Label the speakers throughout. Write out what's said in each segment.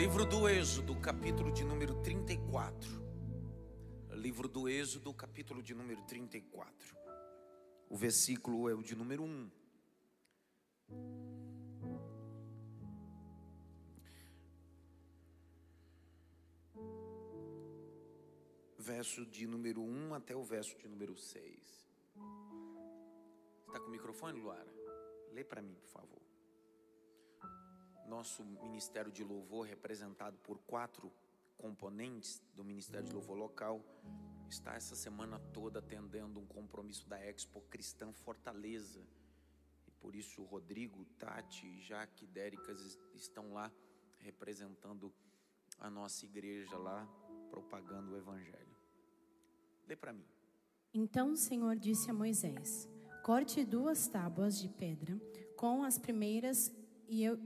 Speaker 1: Livro do Êxodo, capítulo de número 34. Livro do Êxodo, capítulo de número 34. O versículo é o de número 1. Verso de número 1 até o verso de número 6. Está com o microfone, Luara? Lê para mim, por favor. Nosso ministério de louvor, representado por quatro componentes do Ministério de Louvor Local, está essa semana toda atendendo um compromisso da Expo Cristã Fortaleza. E por isso Rodrigo, Tati, Jaque, Déricas estão lá representando a nossa igreja lá, propagando o evangelho. Lê para mim.
Speaker 2: Então o Senhor disse a Moisés: Corte duas tábuas de pedra com as primeiras e eu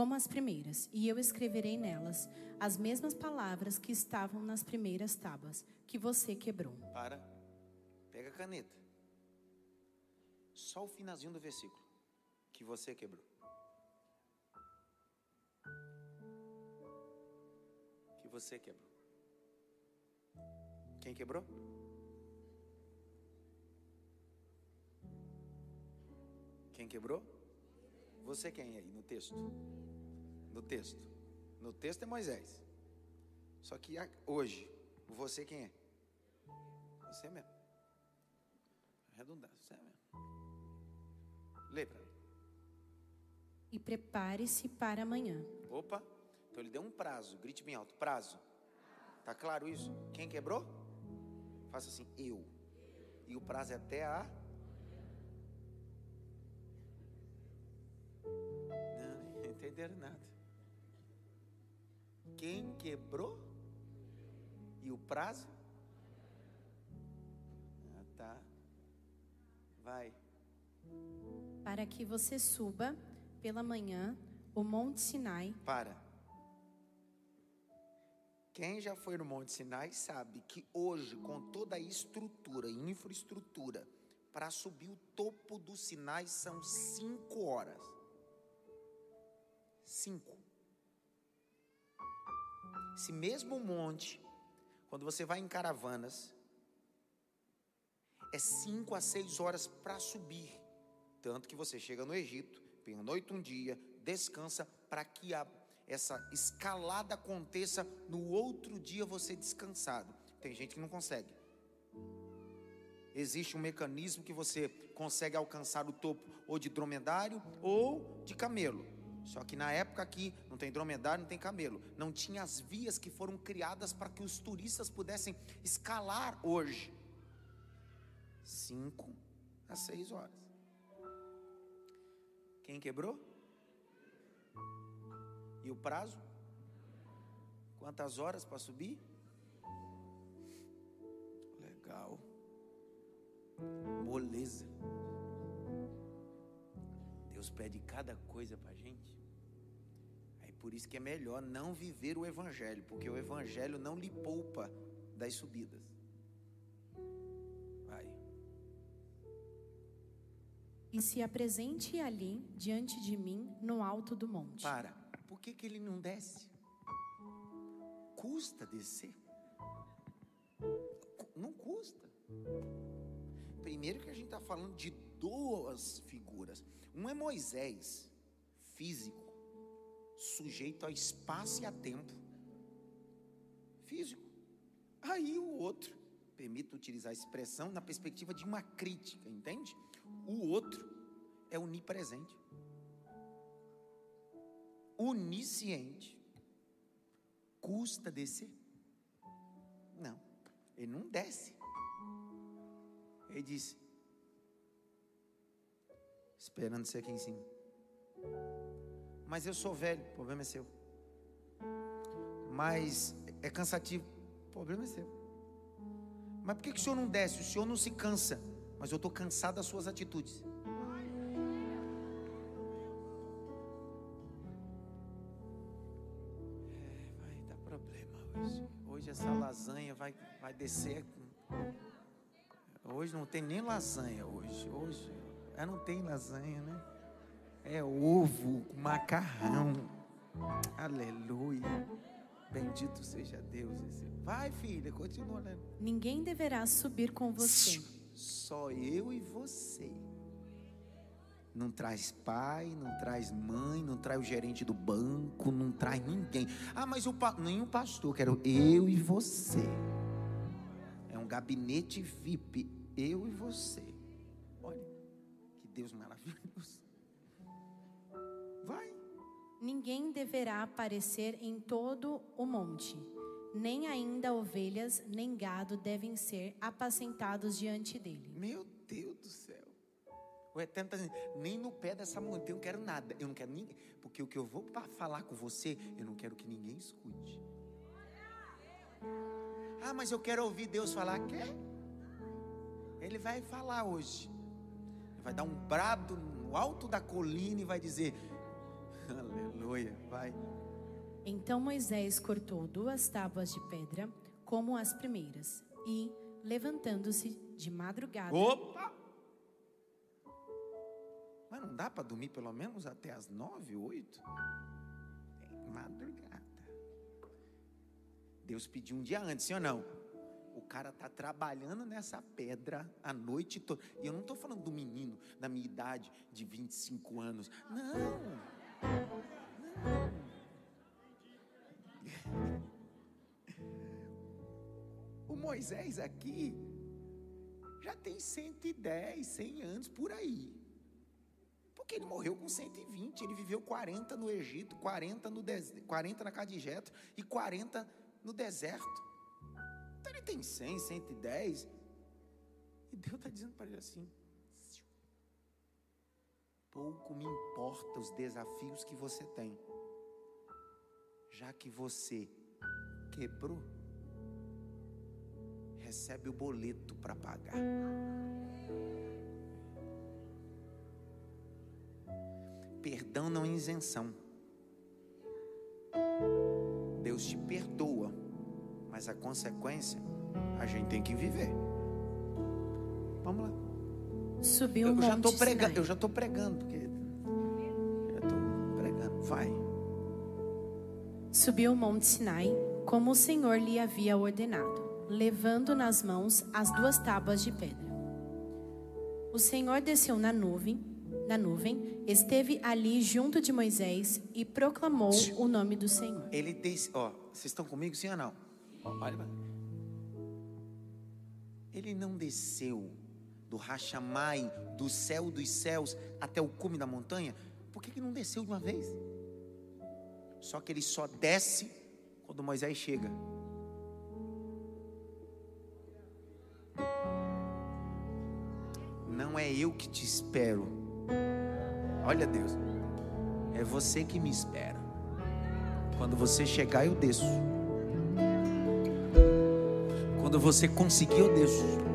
Speaker 2: como as primeiras, e eu escreverei nelas as mesmas palavras que estavam nas primeiras tábuas que você quebrou.
Speaker 1: Para. Pega a caneta. Só o finalzinho do versículo que você quebrou. Que você quebrou. Quem quebrou? Quem quebrou? Você quem aí no texto? No texto. No texto é Moisés. Só que hoje, você quem é? Você mesmo. Redundância, você mesmo. Lê para mim.
Speaker 2: E prepare-se para amanhã.
Speaker 1: Opa, então ele deu um prazo. Grite bem alto: prazo. Tá claro isso? Quem quebrou? Faça assim: eu. E o prazo é até a. Não, não entenderam nada. Quem quebrou? E o prazo? Ah, tá. Vai.
Speaker 2: Para que você suba pela manhã o Monte Sinai.
Speaker 1: Para. Quem já foi no Monte Sinai sabe que hoje, com toda a estrutura e infraestrutura, para subir o topo do Sinai são cinco horas. Cinco. Esse mesmo monte, quando você vai em caravanas, é cinco a seis horas para subir. Tanto que você chega no Egito, pernoita um dia, descansa, para que a, essa escalada aconteça no outro dia você descansado. Tem gente que não consegue. Existe um mecanismo que você consegue alcançar o topo ou de dromedário ou de camelo. Só que na época aqui não tem dromedário, não tem camelo. Não tinha as vias que foram criadas para que os turistas pudessem escalar hoje. Cinco a seis horas. Quem quebrou? E o prazo? Quantas horas para subir? Legal. Moleza. Deus pede cada coisa para gente. Por isso que é melhor não viver o Evangelho, porque o Evangelho não lhe poupa das subidas. Vai.
Speaker 2: E se apresente ali diante de mim no alto do monte.
Speaker 1: Para. Por que, que ele não desce? Custa descer? Não custa. Primeiro que a gente está falando de duas figuras. Um é Moisés, físico, sujeito a espaço e a tempo. Físico. Aí o outro, permito utilizar a expressão na perspectiva de uma crítica, entende? O outro é onipresente. Onisciente. Custa descer? Não, ele não desce. Ele disse: esperando você aqui em cima. Mas eu sou velho, o problema é seu. Mas é cansativo, o problema é seu. Mas por que, que o senhor não desce? O senhor não se cansa. Mas eu estou cansado das suas atitudes. É, vai dar problema hoje. Hoje essa lasanha vai, vai descer. Hoje não tem nem lasanha hoje. Hoje ela não tem lasanha, né? É ovo com macarrão. Aleluia. Bendito seja Deus. Vai, filha, continua lendo.
Speaker 2: Ninguém deverá subir com você.
Speaker 1: Só eu e você. Não traz pai, não traz mãe, não traz o gerente do banco, não traz ninguém. Ah, mas o pa... nenhum pastor, quero eu e você. É um gabinete VIP, eu e você. Olha, que Deus maravilhoso.
Speaker 2: Ninguém deverá aparecer em todo o monte, nem ainda ovelhas nem gado devem ser apacentados diante dele.
Speaker 1: Meu Deus do céu. O Eterno dizendo, nem no pé dessa montanha eu não quero nada. Eu não quero ninguém. Porque o que eu vou falar com você, eu não quero que ninguém escute. Ah, mas eu quero ouvir Deus falar. Quer? Ele vai falar hoje. Vai dar um brado no alto da colina e vai dizer: Aleluia, vai.
Speaker 2: Então Moisés cortou duas tábuas de pedra, como as primeiras, e, levantando-se de madrugada.
Speaker 1: Opa! Mas não dá para dormir pelo menos até as nove, oito? É madrugada. Deus pediu um dia antes, sim ou não? O cara tá trabalhando nessa pedra a noite toda. E eu não estou falando do menino da minha idade de 25 anos. Não. O Moisés aqui já tem 110, 100 anos por aí. Porque ele morreu com 120, ele viveu 40 no Egito, 40, no des... 40 na casa de Jetro e 40 no deserto. Então ele tem 100, 110. E Deus está dizendo para ele assim: pouco me importa os desafios que você tem, já que você quebrou, recebe o boleto para pagar. Perdão não é isenção. Deus te perdoa, mas a consequência a gente tem que viver. Vamos lá.
Speaker 2: Subiu um
Speaker 1: eu já
Speaker 2: monte
Speaker 1: estou pregando,
Speaker 2: Sinai.
Speaker 1: eu já estou pregando, porque já estou pregando. Vai.
Speaker 2: Subiu o monte Sinai, como o Senhor lhe havia ordenado, levando nas mãos as duas tábuas de pedra. O Senhor desceu na nuvem, na nuvem, esteve ali junto de Moisés e proclamou o nome do Senhor.
Speaker 1: Ele disse, ó, vocês estão comigo, sim ou não? Olha, ele não desceu do Rachamai, do céu dos céus até o cume da montanha. Por que, que não desceu de uma vez? Só que ele só desce quando Moisés chega. Não é eu que te espero. Olha Deus, é você que me espera. Quando você chegar, eu desço. Quando você conseguir, eu desço.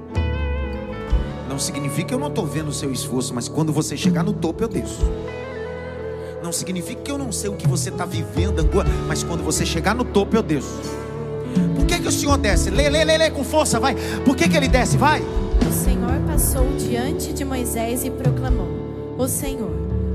Speaker 1: Não significa que eu não estou vendo o seu esforço, mas quando você chegar no topo, eu desço. Não significa que eu não sei o que você está vivendo, mas quando você chegar no topo, eu desço. Por que, que o Senhor desce? Lê, lê, lê, lê com força, vai. Por que, que ele desce? Vai.
Speaker 2: O Senhor passou diante de Moisés e proclamou: O Senhor,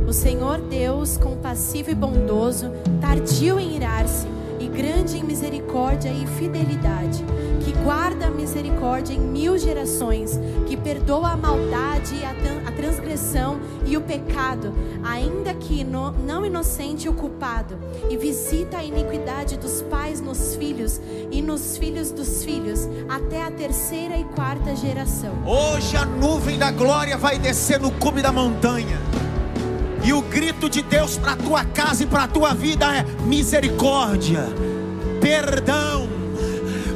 Speaker 2: o Senhor Deus compassivo e bondoso, tardio em irar-se e grande em misericórdia e fidelidade, que guarda a misericórdia em mil gerações, que perdoa a maldade e a, tran- a transgressão e o pecado, ainda que não inocente o culpado, e visita a iniquidade dos pais nos filhos e nos filhos dos filhos, até a terceira e quarta geração.
Speaker 1: Hoje a nuvem da glória vai descer no cume da montanha. E o grito de Deus para a tua casa e para a tua vida é misericórdia, perdão,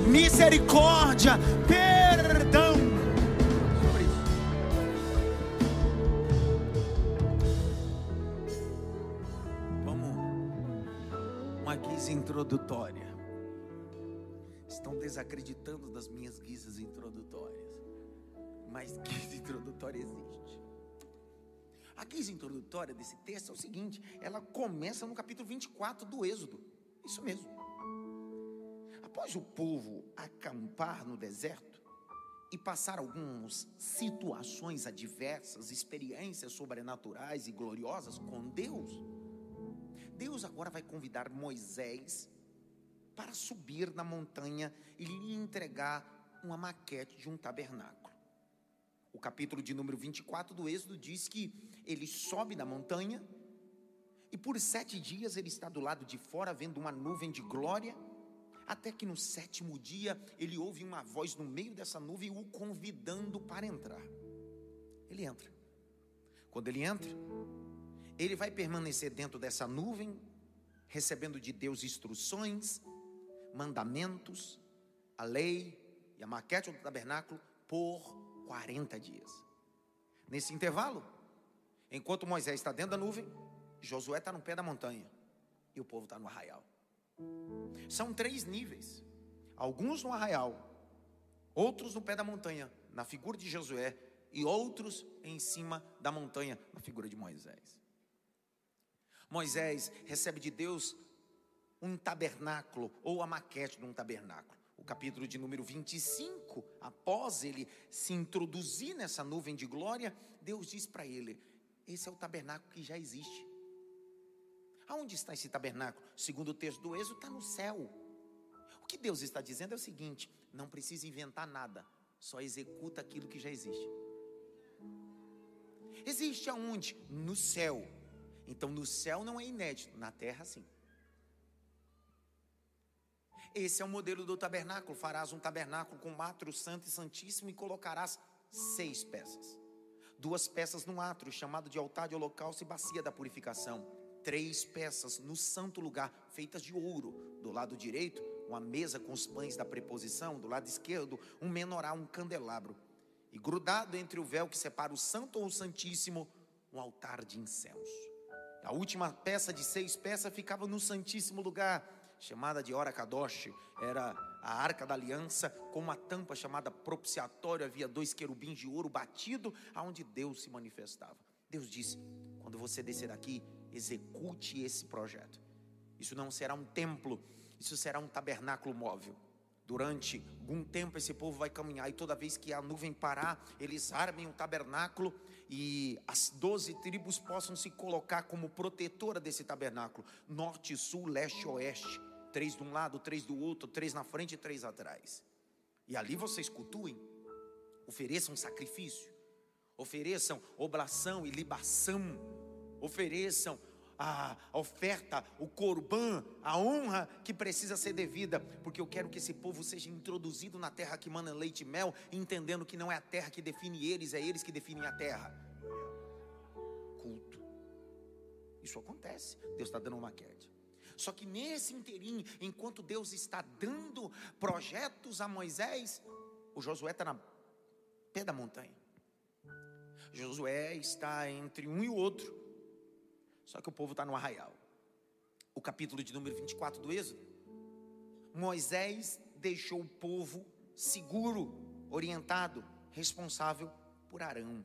Speaker 1: misericórdia, perdão. Vamos, uma guisa introdutória. Estão desacreditando das minhas guisas introdutórias. Mas guisa introdutória existe. A guisa introdutória desse texto é o seguinte: ela começa no capítulo 24 do Êxodo. Isso mesmo. Após o povo acampar no deserto e passar algumas situações adversas, experiências sobrenaturais e gloriosas com Deus, Deus agora vai convidar Moisés para subir na montanha e lhe entregar uma maquete de um tabernáculo. O capítulo de número 24 do Êxodo diz que ele sobe da montanha e por sete dias ele está do lado de fora vendo uma nuvem de glória, até que no sétimo dia ele ouve uma voz no meio dessa nuvem o convidando para entrar. Ele entra. Quando ele entra, ele vai permanecer dentro dessa nuvem, recebendo de Deus instruções, mandamentos, a lei e a maquete do tabernáculo por 40 dias. Nesse intervalo, enquanto Moisés está dentro da nuvem, Josué está no pé da montanha e o povo está no arraial. São três níveis: alguns no arraial, outros no pé da montanha, na figura de Josué, e outros em cima da montanha, na figura de Moisés. Moisés recebe de Deus um tabernáculo ou a maquete de um tabernáculo. O capítulo de número 25, após ele se introduzir nessa nuvem de glória, Deus diz para ele: Esse é o tabernáculo que já existe. Aonde está esse tabernáculo? Segundo o texto do Êxodo, está no céu. O que Deus está dizendo é o seguinte: não precisa inventar nada, só executa aquilo que já existe. Existe aonde? No céu. Então no céu não é inédito, na terra sim. Esse é o modelo do tabernáculo. Farás um tabernáculo com um átrio santo e santíssimo e colocarás seis peças. Duas peças no átrio, chamado de altar de holocausto e bacia da purificação. Três peças no santo lugar, feitas de ouro. Do lado direito, uma mesa com os pães da preposição. Do lado esquerdo, um menorá, um candelabro. E grudado entre o véu que separa o santo ou o santíssimo, um altar de incenso. A última peça de seis peças ficava no santíssimo lugar chamada de Ora Kadosh, era a arca da aliança, com uma tampa chamada propiciatório, havia dois querubins de ouro batido, aonde Deus se manifestava. Deus disse: quando você descer daqui, execute esse projeto. Isso não será um templo, isso será um tabernáculo móvel. Durante algum tempo esse povo vai caminhar, e toda vez que a nuvem parar, eles armem o tabernáculo e as doze tribos possam se colocar como protetora desse tabernáculo: norte, sul, leste, oeste três de um lado, três do outro, três na frente e três atrás. E ali vocês cultuem, ofereçam sacrifício, ofereçam oblação e libação, ofereçam a oferta, o corban, a honra que precisa ser devida, porque eu quero que esse povo seja introduzido na terra que manda leite e mel, entendendo que não é a terra que define eles, é eles que definem a terra. Culto. Isso acontece. Deus está dando uma maquete. Só que nesse inteirinho, enquanto Deus está dando projetos a Moisés, o Josué está na pé da montanha. Josué está entre um e o outro. Só que o povo está no arraial. O capítulo de número 24 do Êxodo. Moisés deixou o povo seguro, orientado, responsável por Arão.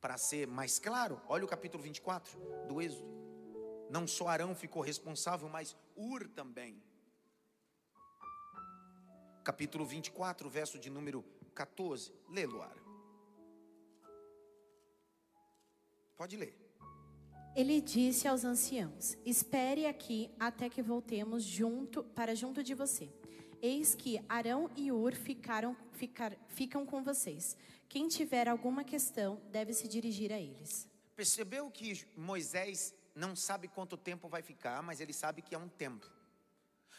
Speaker 1: Para ser mais claro, olha o capítulo 24 do Êxodo. Não só Arão ficou responsável, mas Ur também. Capítulo 24, verso de número 14. Lê, Luara. Pode ler.
Speaker 2: Ele disse aos anciãos: Espere aqui até que voltemos junto para junto de você. Eis que Arão e Ur ficaram, ficar, ficam com vocês. Quem tiver alguma questão deve se dirigir a eles.
Speaker 1: Percebeu que Moisés não sabe quanto tempo vai ficar, mas ele sabe que é um tempo.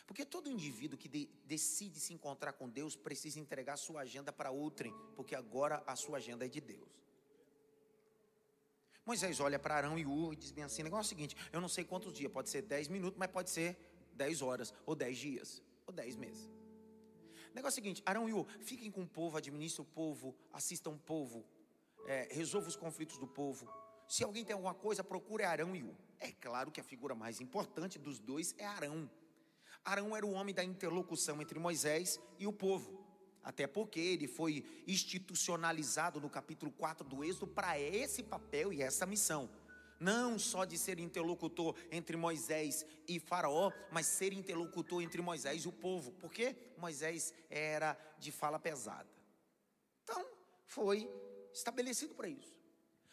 Speaker 1: Porque todo indivíduo que de, decide se encontrar com Deus precisa entregar sua agenda para outrem, porque agora a sua agenda é de Deus. Moisés olha para Arão e Ur e diz bem assim: negócio é o seguinte, eu não sei quantos dias, pode ser 10 minutos, mas pode ser 10 horas, ou 10 dias, ou 10 meses. Negócio é o seguinte, Arão e Ur, fiquem com o povo, administrem o povo, assistam o povo, é, resolvam os conflitos do povo, se alguém tem alguma coisa, procure Arão e U. É claro que a figura mais importante dos dois é Arão. Arão era o homem da interlocução entre Moisés e o povo. Até porque ele foi institucionalizado no capítulo 4 do Êxodo para esse papel e essa missão. Não só de ser interlocutor entre Moisés e Faraó, mas ser interlocutor entre Moisés e o povo. Porque Moisés era de fala pesada. Então, foi estabelecido para isso.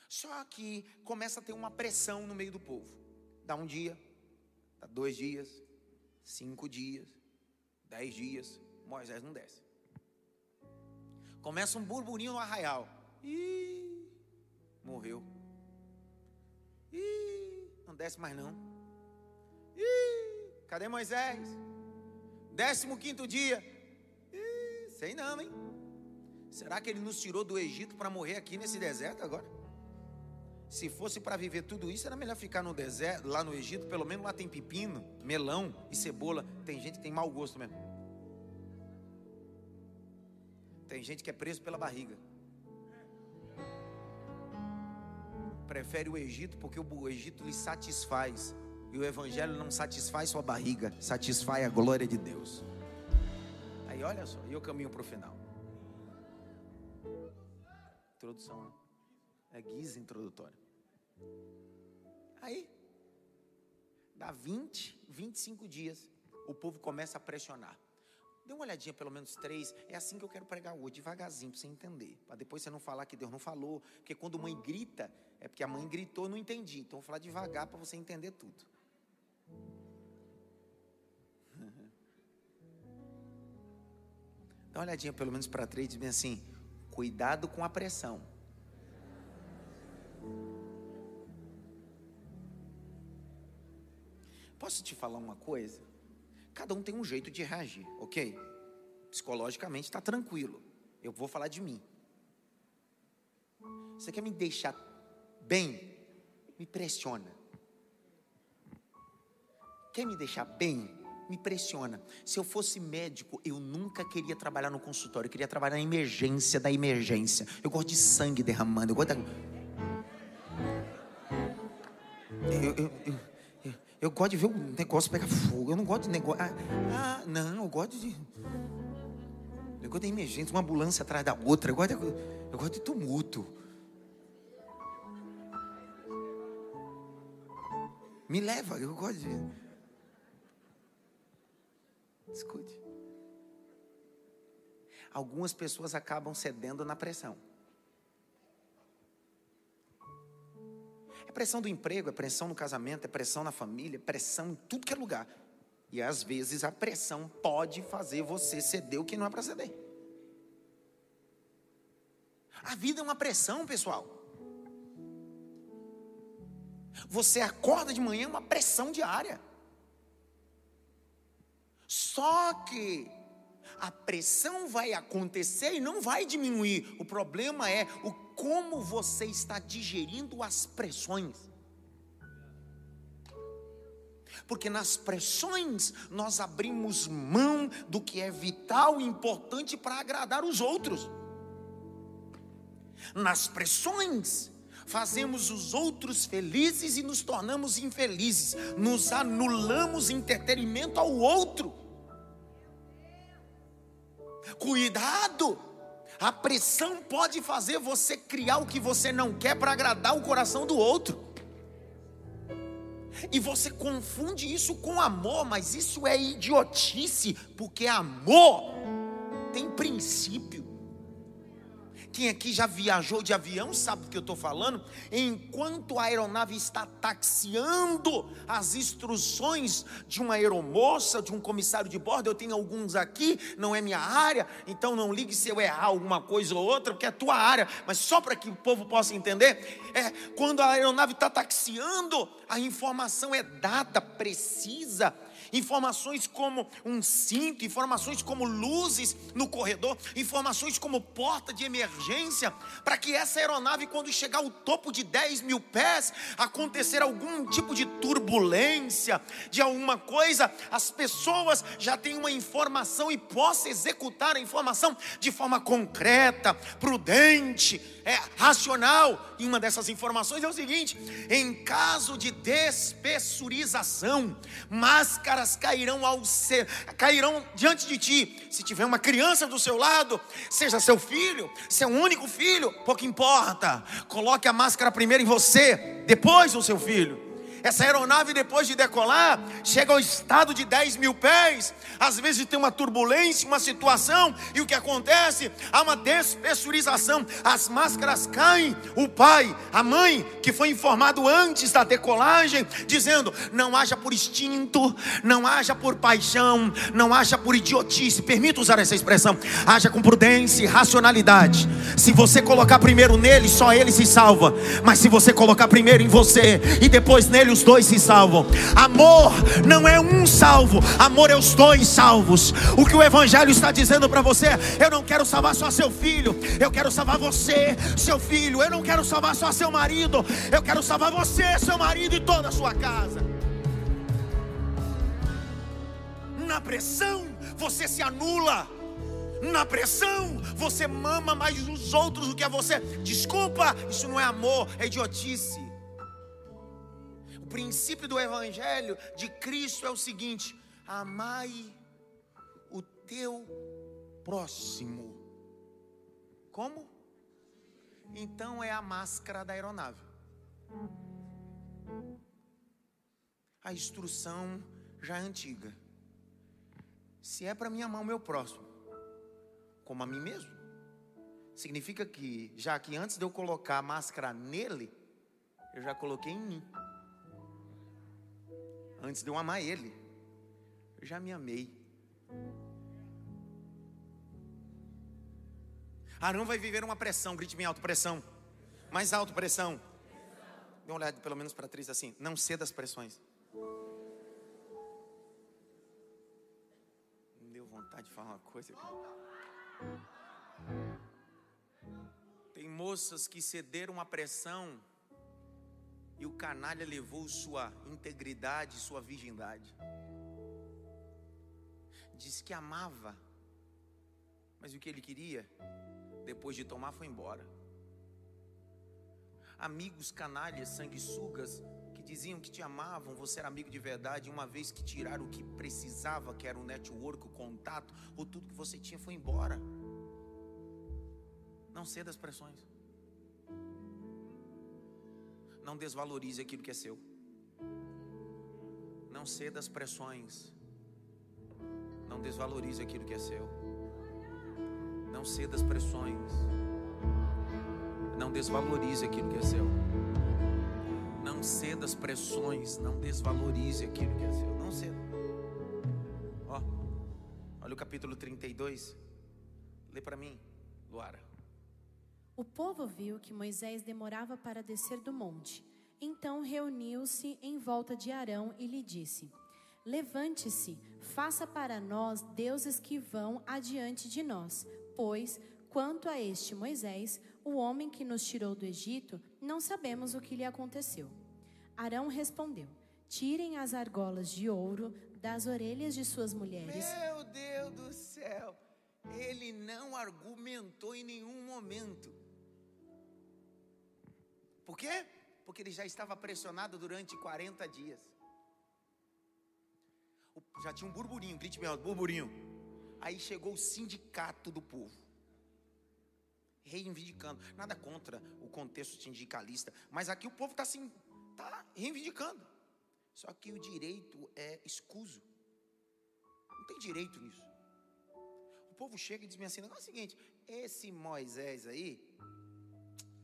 Speaker 1: Só que começa a ter uma pressão no meio do povo. Dá um dia, Tá dois dias, cinco dias, dez dias, Moisés não desce. Começa um burburinho no arraial. Ih, morreu. Ih, não desce mais não. Ih, cadê Moisés? Décimo quinto dia. Ih, sei não, hein? Será que ele nos tirou do Egito para morrer aqui nesse deserto agora? Se fosse para viver tudo isso, era melhor ficar no deserto, lá no Egito, pelo menos lá tem pepino, melão e cebola. Tem gente que tem mau gosto mesmo. Tem gente que é preso pela barriga. Prefere o Egito porque o Egito lhe satisfaz. E o Evangelho não satisfaz sua barriga, satisfaz a glória de Deus. Aí olha só, e eu caminho para o final. Introdução, né? É guisa introdutória. Aí, dá 20, 25 dias, o povo começa a pressionar. Dê uma olhadinha, pelo menos três. É assim que eu quero pregar hoje, devagarzinho, para você entender. Para depois você não falar que Deus não falou. Porque quando mãe grita, é porque a mãe gritou, não entendi. Então vou falar devagar para você entender tudo. Dá uma olhadinha pelo menos para três e diz bem assim: cuidado com a pressão. Posso te falar uma coisa? Cada um tem um jeito de reagir, ok? Psicologicamente está tranquilo. Eu vou falar de mim. Você quer me deixar bem? Me pressiona. Quer me deixar bem? Me pressiona. Se eu fosse médico, eu nunca queria trabalhar no consultório. Eu queria trabalhar na emergência da emergência. Eu gosto de sangue derramando. Eu gosto eu, eu, eu, eu gosto de ver o negócio pegar fogo. Eu não gosto de negócio. Ah, ah, não, eu gosto de. Eu gosto de emergência, uma ambulância atrás da outra. Eu gosto de, eu gosto de tumulto. Me leva, eu gosto de. Escute. Algumas pessoas acabam cedendo na pressão. Pressão do emprego, é pressão no casamento, é pressão na família, é pressão em tudo que é lugar. E às vezes a pressão pode fazer você ceder o que não é para ceder. A vida é uma pressão, pessoal. Você acorda de manhã, é uma pressão diária. Só que a pressão vai acontecer e não vai diminuir. O problema é o como você está digerindo as pressões. Porque nas pressões nós abrimos mão do que é vital e importante para agradar os outros. Nas pressões fazemos os outros felizes e nos tornamos infelizes, nos anulamos entretenimento ao outro. Cuidado! A pressão pode fazer você criar o que você não quer para agradar o coração do outro. E você confunde isso com amor, mas isso é idiotice, porque amor tem princípio. Quem aqui já viajou de avião sabe do que eu estou falando. Enquanto a aeronave está taxiando as instruções de uma aeromoça, de um comissário de bordo, eu tenho alguns aqui, não é minha área, então não ligue se eu errar alguma coisa ou outra, porque é tua área, mas só para que o povo possa entender, é quando a aeronave está taxiando, a informação é dada, precisa, informações como um cinto, informações como luzes no corredor, informações como porta de emergência, para que essa aeronave, quando chegar ao topo de 10 mil pés, acontecer algum tipo de turbulência, de alguma coisa, as pessoas já têm uma informação e possam executar a informação de forma concreta, prudente, é, racional. E uma dessas informações é o seguinte: em caso de despessurização, máscaras cairão ao ser, cairão diante de ti. Se tiver uma criança do seu lado, seja seu filho, seu único filho, pouco importa. Coloque a máscara primeiro em você, depois o seu filho. Essa aeronave, depois de decolar, chega ao estado de 10 mil pés. Às vezes tem uma turbulência, uma situação, e o que acontece? Há uma despessurização, as máscaras caem. O pai, a mãe, que foi informado antes da decolagem, dizendo: não haja por instinto, não haja por paixão, não haja por idiotice. Permita usar essa expressão, haja com prudência e racionalidade. Se você colocar primeiro nele, só ele se salva. Mas se você colocar primeiro em você e depois nele, os dois se salvam. Amor não é um salvo, amor é os dois salvos. O que o Evangelho está dizendo para você, eu não quero salvar só seu filho, eu quero salvar você, seu filho. Eu não quero salvar só seu marido, eu quero salvar você, seu marido e toda a sua casa. Na pressão, você se anula. Na pressão, você mama mais os outros do que a você. Desculpa, isso não é amor, é idiotice princípio do Evangelho de Cristo é o seguinte: amai o teu próximo. Como? Então é a máscara da aeronave. A instrução já é antiga. Se é para mim amar o meu próximo, como a mim mesmo, significa que, já que antes de eu colocar a máscara nele, eu já coloquei em mim antes de eu amar Ele, eu já me amei. Arão vai viver uma pressão, grite bem alto, pressão. Mais alto, pressão. Dê uma olhada pelo menos para atriz assim, não ceda as pressões. Me deu vontade de falar uma coisa. Tem moças que cederam a pressão e o canalha levou sua integridade, sua virgindade. Disse que amava, mas o que ele queria, depois de tomar, foi embora. Amigos canalhas, sanguessugas, que diziam que te amavam, você era amigo de verdade, uma vez que tiraram o que precisava, que era o network, o contato, ou tudo que você tinha, foi embora. Não ceda as pressões. Não desvalorize aquilo que é seu. Não ceda às pressões. Não desvalorize aquilo que é seu. Não ceda às pressões. Não desvalorize aquilo que é seu. Não ceda às pressões. Não desvalorize aquilo que é seu. Não ceda. Ó, olha o capítulo 32. Lê para mim, Luara.
Speaker 2: O povo viu que Moisés demorava para descer do monte. Então reuniu-se em volta de Arão e lhe disse: Levante-se, faça para nós deuses que vão adiante de nós, pois, quanto a este Moisés, o homem que nos tirou do Egito, não sabemos o que lhe aconteceu. Arão respondeu: Tirem as argolas de ouro das orelhas de suas mulheres.
Speaker 1: Meu Deus do céu! Ele não argumentou em nenhum momento. Por quê? Porque ele já estava pressionado durante 40 dias. Já tinha um burburinho, grite bem burburinho. Aí chegou o sindicato do povo. Reivindicando. Nada contra o contexto sindicalista. Mas aqui o povo está assim, está reivindicando. Só que o direito é escuso. Não tem direito nisso. O povo chega e diz assim: é o seguinte, esse Moisés aí,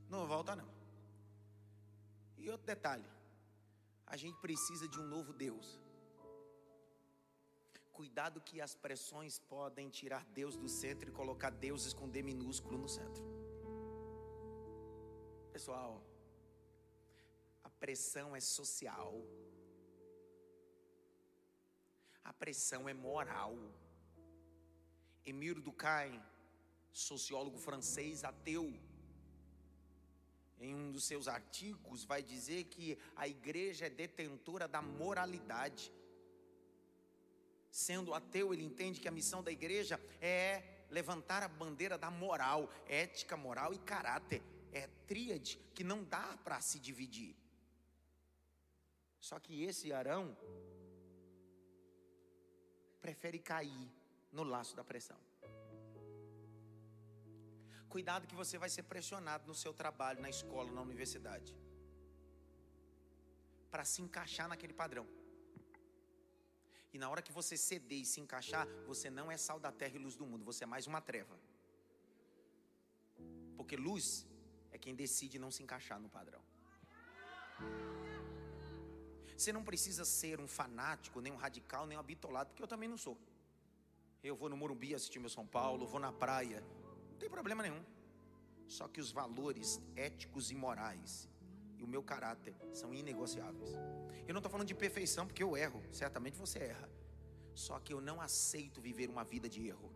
Speaker 1: não volta não. E outro detalhe: a gente precisa de um novo Deus. Cuidado que as pressões podem tirar Deus do centro e colocar deuses com D minúsculo no centro. Pessoal, a pressão é social. A pressão é moral. Emílio Durkheim, sociólogo francês ateu, em um dos seus artigos, vai dizer que a igreja é detentora da moralidade. Sendo ateu, ele entende que a missão da igreja é levantar a bandeira da moral, ética, moral e caráter. É tríade que não dá para se dividir. Só que esse Arão prefere cair no laço da pressão. Cuidado que você vai ser pressionado no seu trabalho, na escola, na universidade. para se encaixar naquele padrão. E na hora que você ceder e se encaixar, você não é sal da terra e luz do mundo, você é mais uma treva. Porque luz é quem decide não se encaixar no padrão. Você não precisa ser um fanático, nem um radical, nem um habitolado, porque eu também não sou. Eu vou no Morumbi assistir meu São Paulo, vou na praia, não tem problema nenhum. Só que os valores éticos e morais e o meu caráter são inegociáveis. Eu não estou falando de perfeição, porque eu erro, certamente você erra. Só que eu não aceito viver uma vida de erro.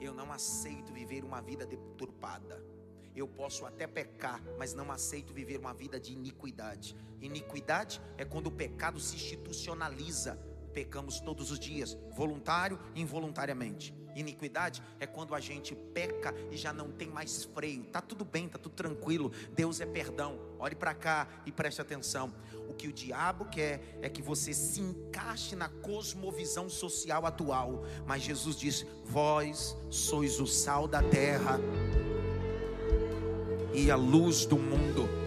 Speaker 1: Eu não aceito viver uma vida deturpada. Eu posso até pecar, mas não aceito viver uma vida de iniquidade. Iniquidade é quando o pecado se institucionaliza. Pecamos todos os dias, voluntário e involuntariamente. Iniquidade é quando a gente peca e já não tem mais freio. Tá tudo bem, tá tudo tranquilo. Deus é perdão. Olhe para cá e preste atenção. O que o diabo quer é que você se encaixe na cosmovisão social atual. Mas Jesus disse: Vós sois o sal da terra e a luz do mundo.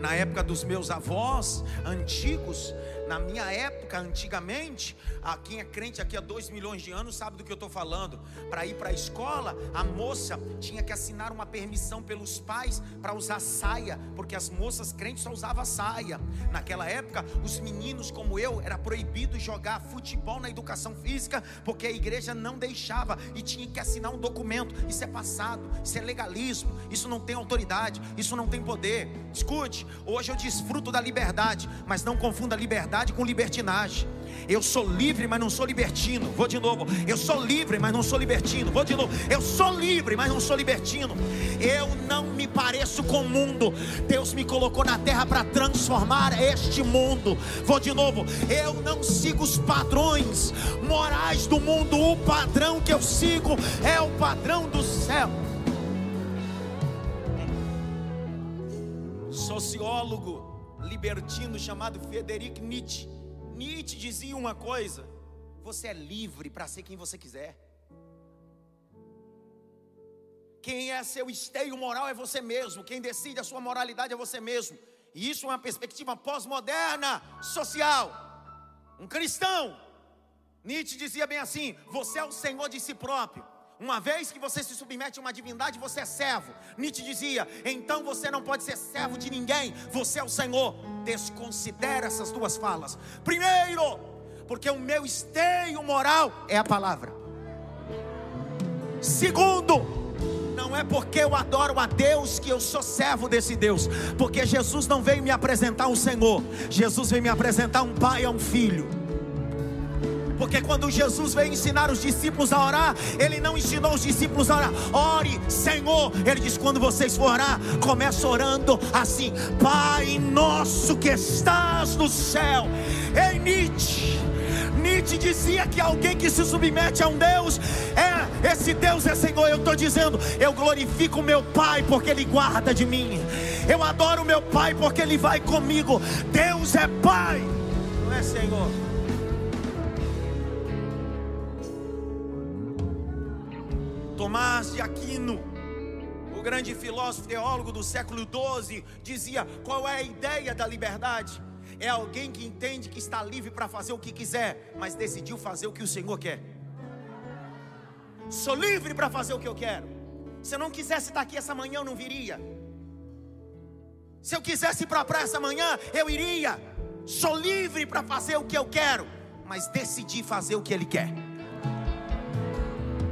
Speaker 1: Na época dos meus avós antigos, na minha época, antigamente, a quem é crente aqui há dois milhões de anos sabe do que eu estou falando. Para ir para a escola, a moça tinha que assinar uma permissão pelos pais para usar saia, porque as moças crentes só usavam saia. Naquela época, os meninos como eu era proibido jogar futebol na educação física, porque a igreja não deixava e tinha que assinar um documento. Isso é passado, isso é legalismo, isso não tem autoridade, isso não tem poder. Escute, hoje eu desfruto da liberdade, mas não confunda liberdade liberdade com libertinagem. Eu sou livre, mas não sou libertino. Vou de novo. Eu sou livre, mas não sou libertino. Vou de novo. Eu sou livre, mas não sou libertino. Eu não me pareço com o mundo. Deus me colocou na terra para transformar este mundo. Vou de novo. Eu não sigo os padrões morais do mundo. O padrão que eu sigo é o padrão do céu. Sociólogo libertino chamado Frederic Nietzsche. Nietzsche dizia uma coisa: você é livre para ser quem você quiser. Quem é seu esteio moral é você mesmo. Quem decide a sua moralidade é você mesmo. E isso é uma perspectiva pós-moderna, social. Um cristão. Nietzsche dizia bem assim: você é o senhor de si próprio. Uma vez que você se submete a uma divindade, você é servo. Nietzsche dizia: então você não pode ser servo de ninguém, você é o Senhor. Desconsidera essas duas falas. Primeiro, porque o meu esteio moral é a palavra. Segundo, não é porque eu adoro a Deus que eu sou servo desse Deus, porque Jesus não veio me apresentar um Senhor, Jesus veio me apresentar um pai e um filho. Porque quando Jesus veio ensinar os discípulos a orar, ele não ensinou os discípulos a orar, ore, Senhor. Ele diz: quando vocês for orar, começa orando assim: Pai nosso que estás no céu. Ei, Nietzsche. Nietzsche dizia que alguém que se submete a um Deus é esse Deus é Senhor. Eu estou dizendo, eu glorifico meu Pai porque Ele guarda de mim. Eu adoro meu Pai porque Ele vai comigo. Deus é Pai, não é Senhor. Tomás de Aquino, o grande filósofo teólogo do século XII, dizia: qual é a ideia da liberdade? É alguém que entende que está livre para fazer o que quiser, mas decidiu fazer o que o Senhor quer. Sou livre para fazer o que eu quero. Se eu não quisesse estar aqui essa manhã, eu não viria. Se eu quisesse ir para a praia essa manhã, eu iria. Sou livre para fazer o que eu quero, mas decidi fazer o que Ele quer.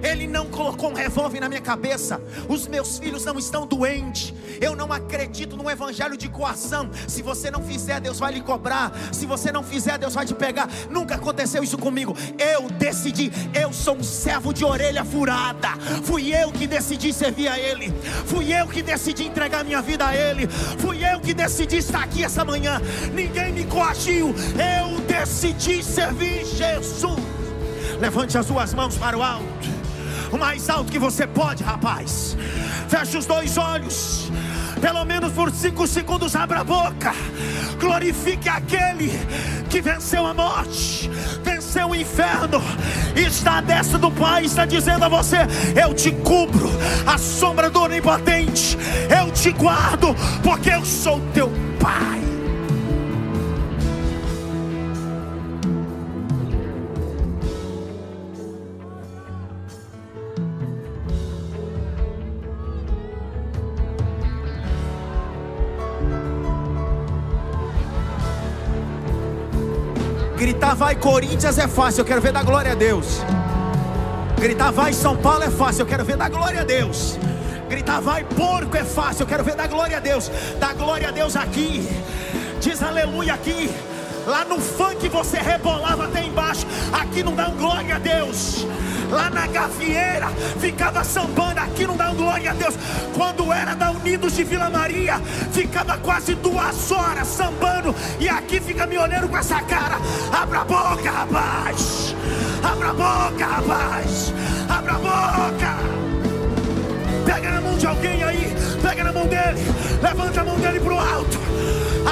Speaker 1: Ele não colocou um revólver na minha cabeça. Os meus filhos não estão doentes. Eu não acredito no evangelho de coação. Se você não fizer, Deus vai lhe cobrar. Se você não fizer, Deus vai te pegar. Nunca aconteceu isso comigo. Eu decidi. Eu sou um servo de orelha furada. Fui eu que decidi servir a Ele. Fui eu que decidi entregar minha vida a Ele. Fui eu que decidi estar aqui essa manhã. Ninguém me coagiu. Eu decidi servir Jesus. Levante as suas mãos para o alto o mais alto que você pode, rapaz. Feche os dois olhos. Pelo menos por cinco segundos, abra a boca. Glorifique aquele que venceu a morte, venceu o inferno, está à destra do Pai, está dizendo a você: Eu te cubro, a sombra do onipotente, eu te guardo, porque eu sou teu Pai. Gritar vai Corinthians é fácil, eu quero ver da glória a Deus. Gritar vai São Paulo é fácil, eu quero ver da glória a Deus. Gritar vai porco é fácil, eu quero ver da glória a Deus. Da glória a Deus aqui. Diz aleluia aqui. Lá no funk você rebolava até embaixo. Aqui não dá glória a Deus. Lá na gafieira ficava sambando. Aqui não dá glória a Deus. Quando era da Unidos de Vila Maria, ficava quase duas horas sambando. E aqui fica me olhando com essa cara. Abra a boca, rapaz. Abra a boca, rapaz. Abra a boca. Pega na mão de alguém aí. Pega na mão dele. Levanta a mão dele pro alto.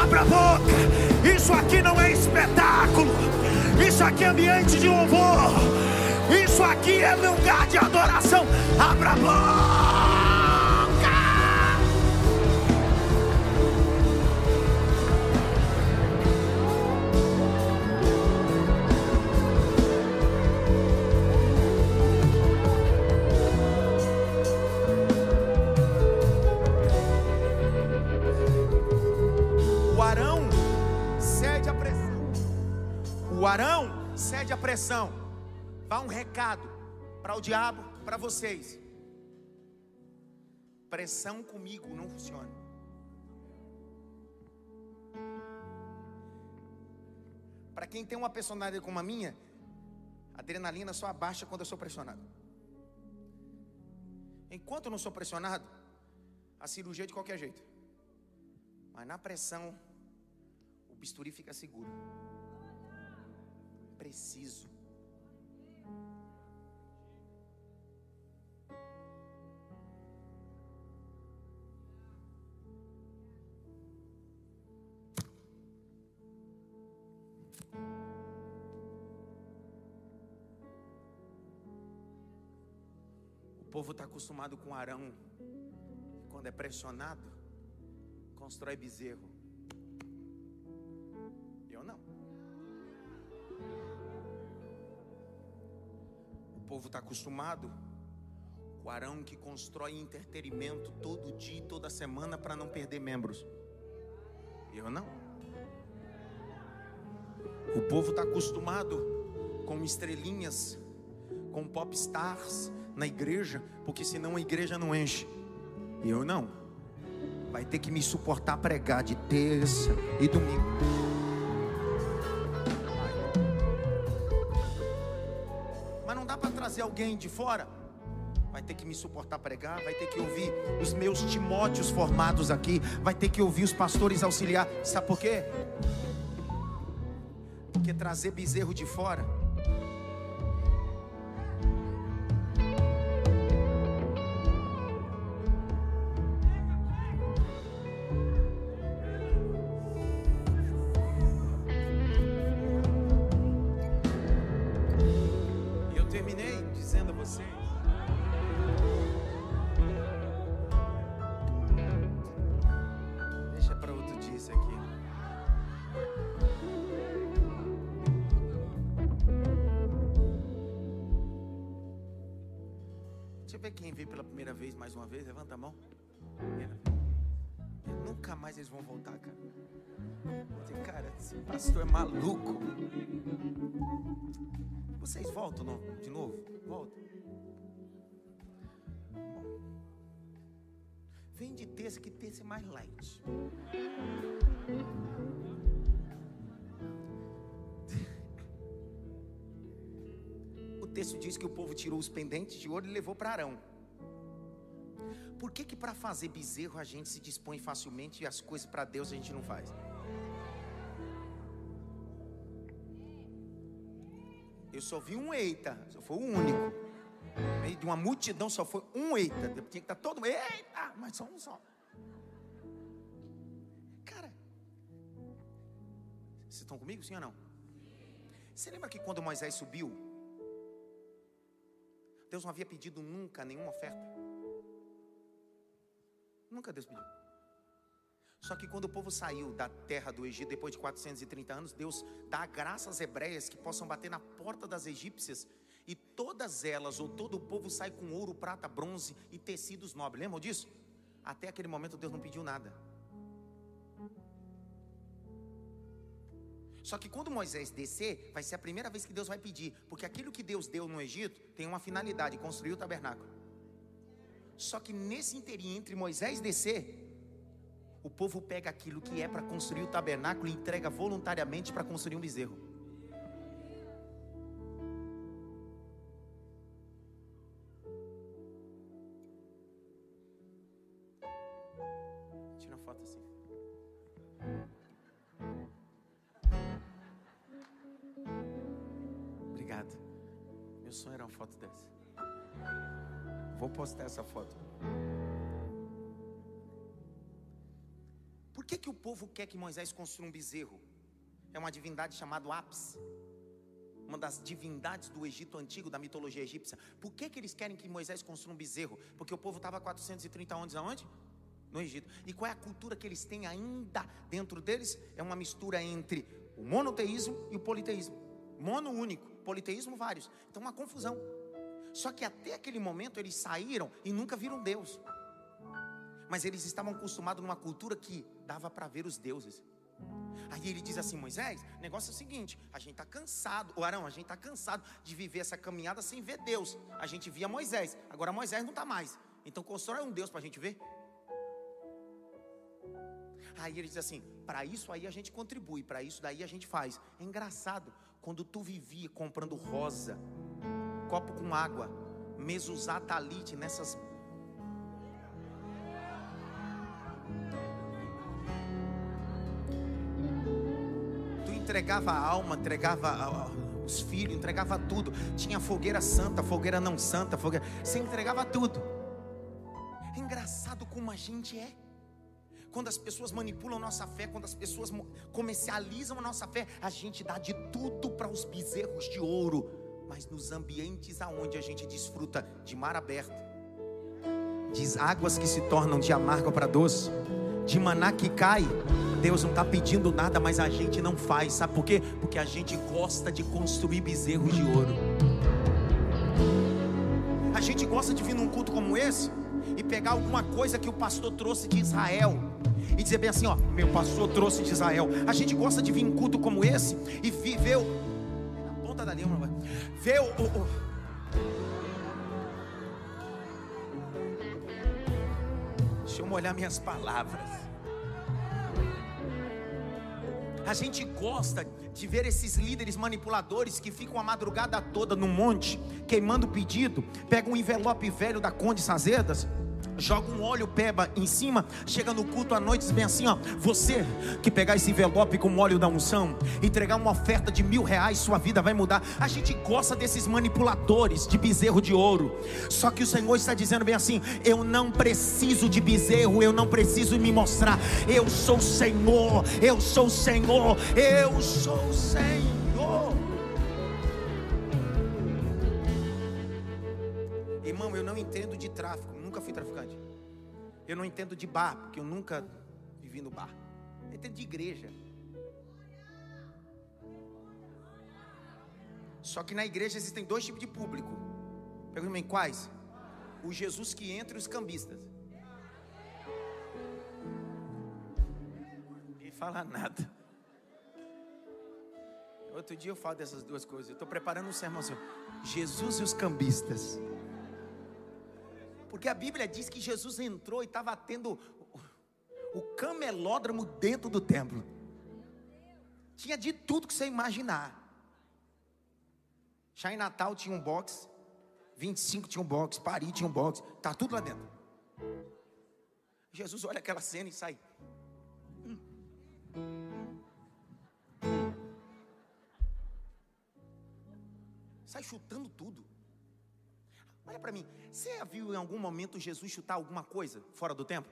Speaker 1: Abra a boca. Isso aqui não é espetáculo. Isso aqui é ambiente de louvor. Isso aqui é lugar de adoração. Abra a boca. o Arão cede a pressão. Vá um recado para o diabo, para vocês. Pressão comigo não funciona. Para quem tem uma personalidade como a minha, a adrenalina só abaixa quando eu sou pressionado. Enquanto eu não sou pressionado, a cirurgia é de qualquer jeito. Mas na pressão, o bisturi fica seguro preciso. Povo está acostumado com Arão, quando é pressionado, constrói bezerro. povo está acostumado com o Arão que constrói entretenimento todo dia e toda semana para não perder membros. Eu não. O povo está acostumado com estrelinhas, com pop stars na igreja, porque senão a igreja não enche. Eu não. Vai ter que me suportar pregar de terça e domingo. trazer alguém de fora, vai ter que me suportar pregar, vai ter que ouvir os meus Timóteos formados aqui, vai ter que ouvir os pastores auxiliar. Sabe por quê? Porque trazer bezerro de fora texto diz que o povo tirou os pendentes de ouro e levou para Arão. Por que que para fazer bezerro a gente se dispõe facilmente e as coisas para Deus a gente não faz? Eu só vi um eita, só foi o único. No meio de uma multidão só foi um eita. Tinha que estar todo eita, mas só um só. Vocês estão comigo, sim ou não? Você lembra que quando Moisés subiu, Deus não havia pedido nunca nenhuma oferta? Nunca Deus pediu. Só que quando o povo saiu da terra do Egito depois de 430 anos, Deus dá graças hebreias que possam bater na porta das egípcias e todas elas ou todo o povo sai com ouro, prata, bronze e tecidos nobres. Lembram disso? Até aquele momento Deus não pediu nada. Só que quando Moisés descer, vai ser a primeira vez que Deus vai pedir, porque aquilo que Deus deu no Egito tem uma finalidade, construir o tabernáculo. Só que nesse inteirinho entre Moisés descer, o povo pega aquilo que é para construir o tabernáculo e entrega voluntariamente para construir um bezerro. Quer que Moisés construa um bezerro? É uma divindade chamada Apis. Uma das divindades do Egito antigo, da mitologia egípcia. Por que, que eles querem que Moisés construa um bezerro? Porque o povo estava 430 anos aonde? No Egito. E qual é a cultura que eles têm ainda dentro deles? É uma mistura entre o monoteísmo e o politeísmo. Mono único, politeísmo vários. Então uma confusão. Só que até aquele momento eles saíram e nunca viram Deus. Mas eles estavam acostumados numa cultura que dava para ver os deuses. Aí ele diz assim: Moisés, o negócio é o seguinte: a gente está cansado, o Arão, a gente está cansado de viver essa caminhada sem ver Deus. A gente via Moisés, agora Moisés não está mais. Então constrói um Deus para a gente ver. Aí ele diz assim: para isso aí a gente contribui, para isso daí a gente faz. É engraçado, quando tu vivia comprando rosa, copo com água, mesuzá talite nessas entregava a alma, entregava os filhos, entregava tudo. Tinha fogueira santa, fogueira não santa, fogueira. Você entregava tudo. É engraçado como a gente é. Quando as pessoas manipulam nossa fé, quando as pessoas comercializam a nossa fé, a gente dá de tudo para os bezerros de ouro. Mas nos ambientes aonde a gente desfruta de mar aberto, de águas que se tornam de amargo para doce, de maná que cai, Deus não está pedindo nada, mas a gente não faz. Sabe por quê? Porque a gente gosta de construir bezerros de ouro. A gente gosta de vir num culto como esse e pegar alguma coisa que o pastor trouxe de Israel e dizer bem assim: ó, meu pastor trouxe de Israel. A gente gosta de vir em culto como esse e ver o. Na ponta da língua, ver o, o, o Deixa eu molhar minhas palavras. A gente gosta de ver esses líderes manipuladores que ficam a madrugada toda no monte, queimando pedido, pegam um envelope velho da Conde Sazedas joga um óleo peba em cima, chega no culto à noite e diz bem assim: ó, você que pegar esse envelope com óleo da unção, entregar uma oferta de mil reais, sua vida vai mudar. A gente gosta desses manipuladores de bezerro de ouro, só que o Senhor está dizendo bem assim: eu não preciso de bezerro, eu não preciso me mostrar, eu sou o Senhor, eu sou o Senhor, eu sou o Senhor. Irmão, eu não entendo de tráfico fui traficante. Eu não entendo de bar, porque eu nunca vivi no bar. Eu entendo de igreja. Só que na igreja existem dois tipos de público. Pergunta em quais? O Jesus que entra e os cambistas. Ninguém fala nada. Outro dia eu falo dessas duas coisas. Eu estou preparando um sermão assim. Jesus e os cambistas. Porque a Bíblia diz que Jesus entrou e estava tendo o camelódromo dentro do templo. Tinha de tudo que você imaginar. Já em Natal tinha um box, 25 tinha um box, Paris tinha um box, tá tudo lá dentro. Jesus olha aquela cena e sai. Sai chutando tudo. Olha para mim, você já viu em algum momento Jesus chutar alguma coisa fora do templo?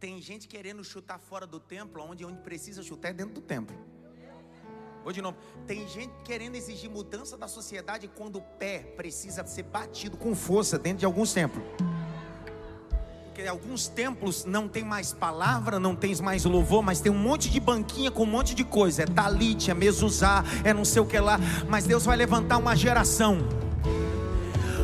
Speaker 1: Tem gente querendo chutar fora do templo, onde, onde precisa chutar é dentro do templo. Vou de novo. Tem gente querendo exigir mudança da sociedade quando o pé precisa ser batido com força dentro de alguns templos porque alguns templos não tem mais palavra, não tem mais louvor, mas tem um monte de banquinha com um monte de coisa. É talite, é mezuzá, é não sei o que lá. Mas Deus vai levantar uma geração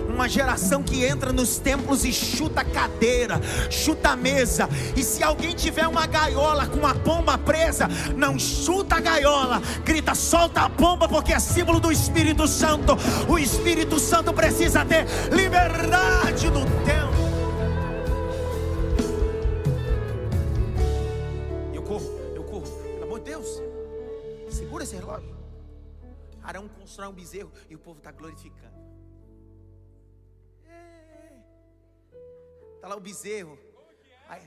Speaker 1: uma geração que entra nos templos e chuta cadeira, chuta mesa. E se alguém tiver uma gaiola com uma pomba presa, não chuta a gaiola, grita, solta a pomba, porque é símbolo do Espírito Santo. O Espírito Santo precisa ter liberdade no templo. Constrói um bezerro e o povo está glorificando. Está lá o bezerro. Aí,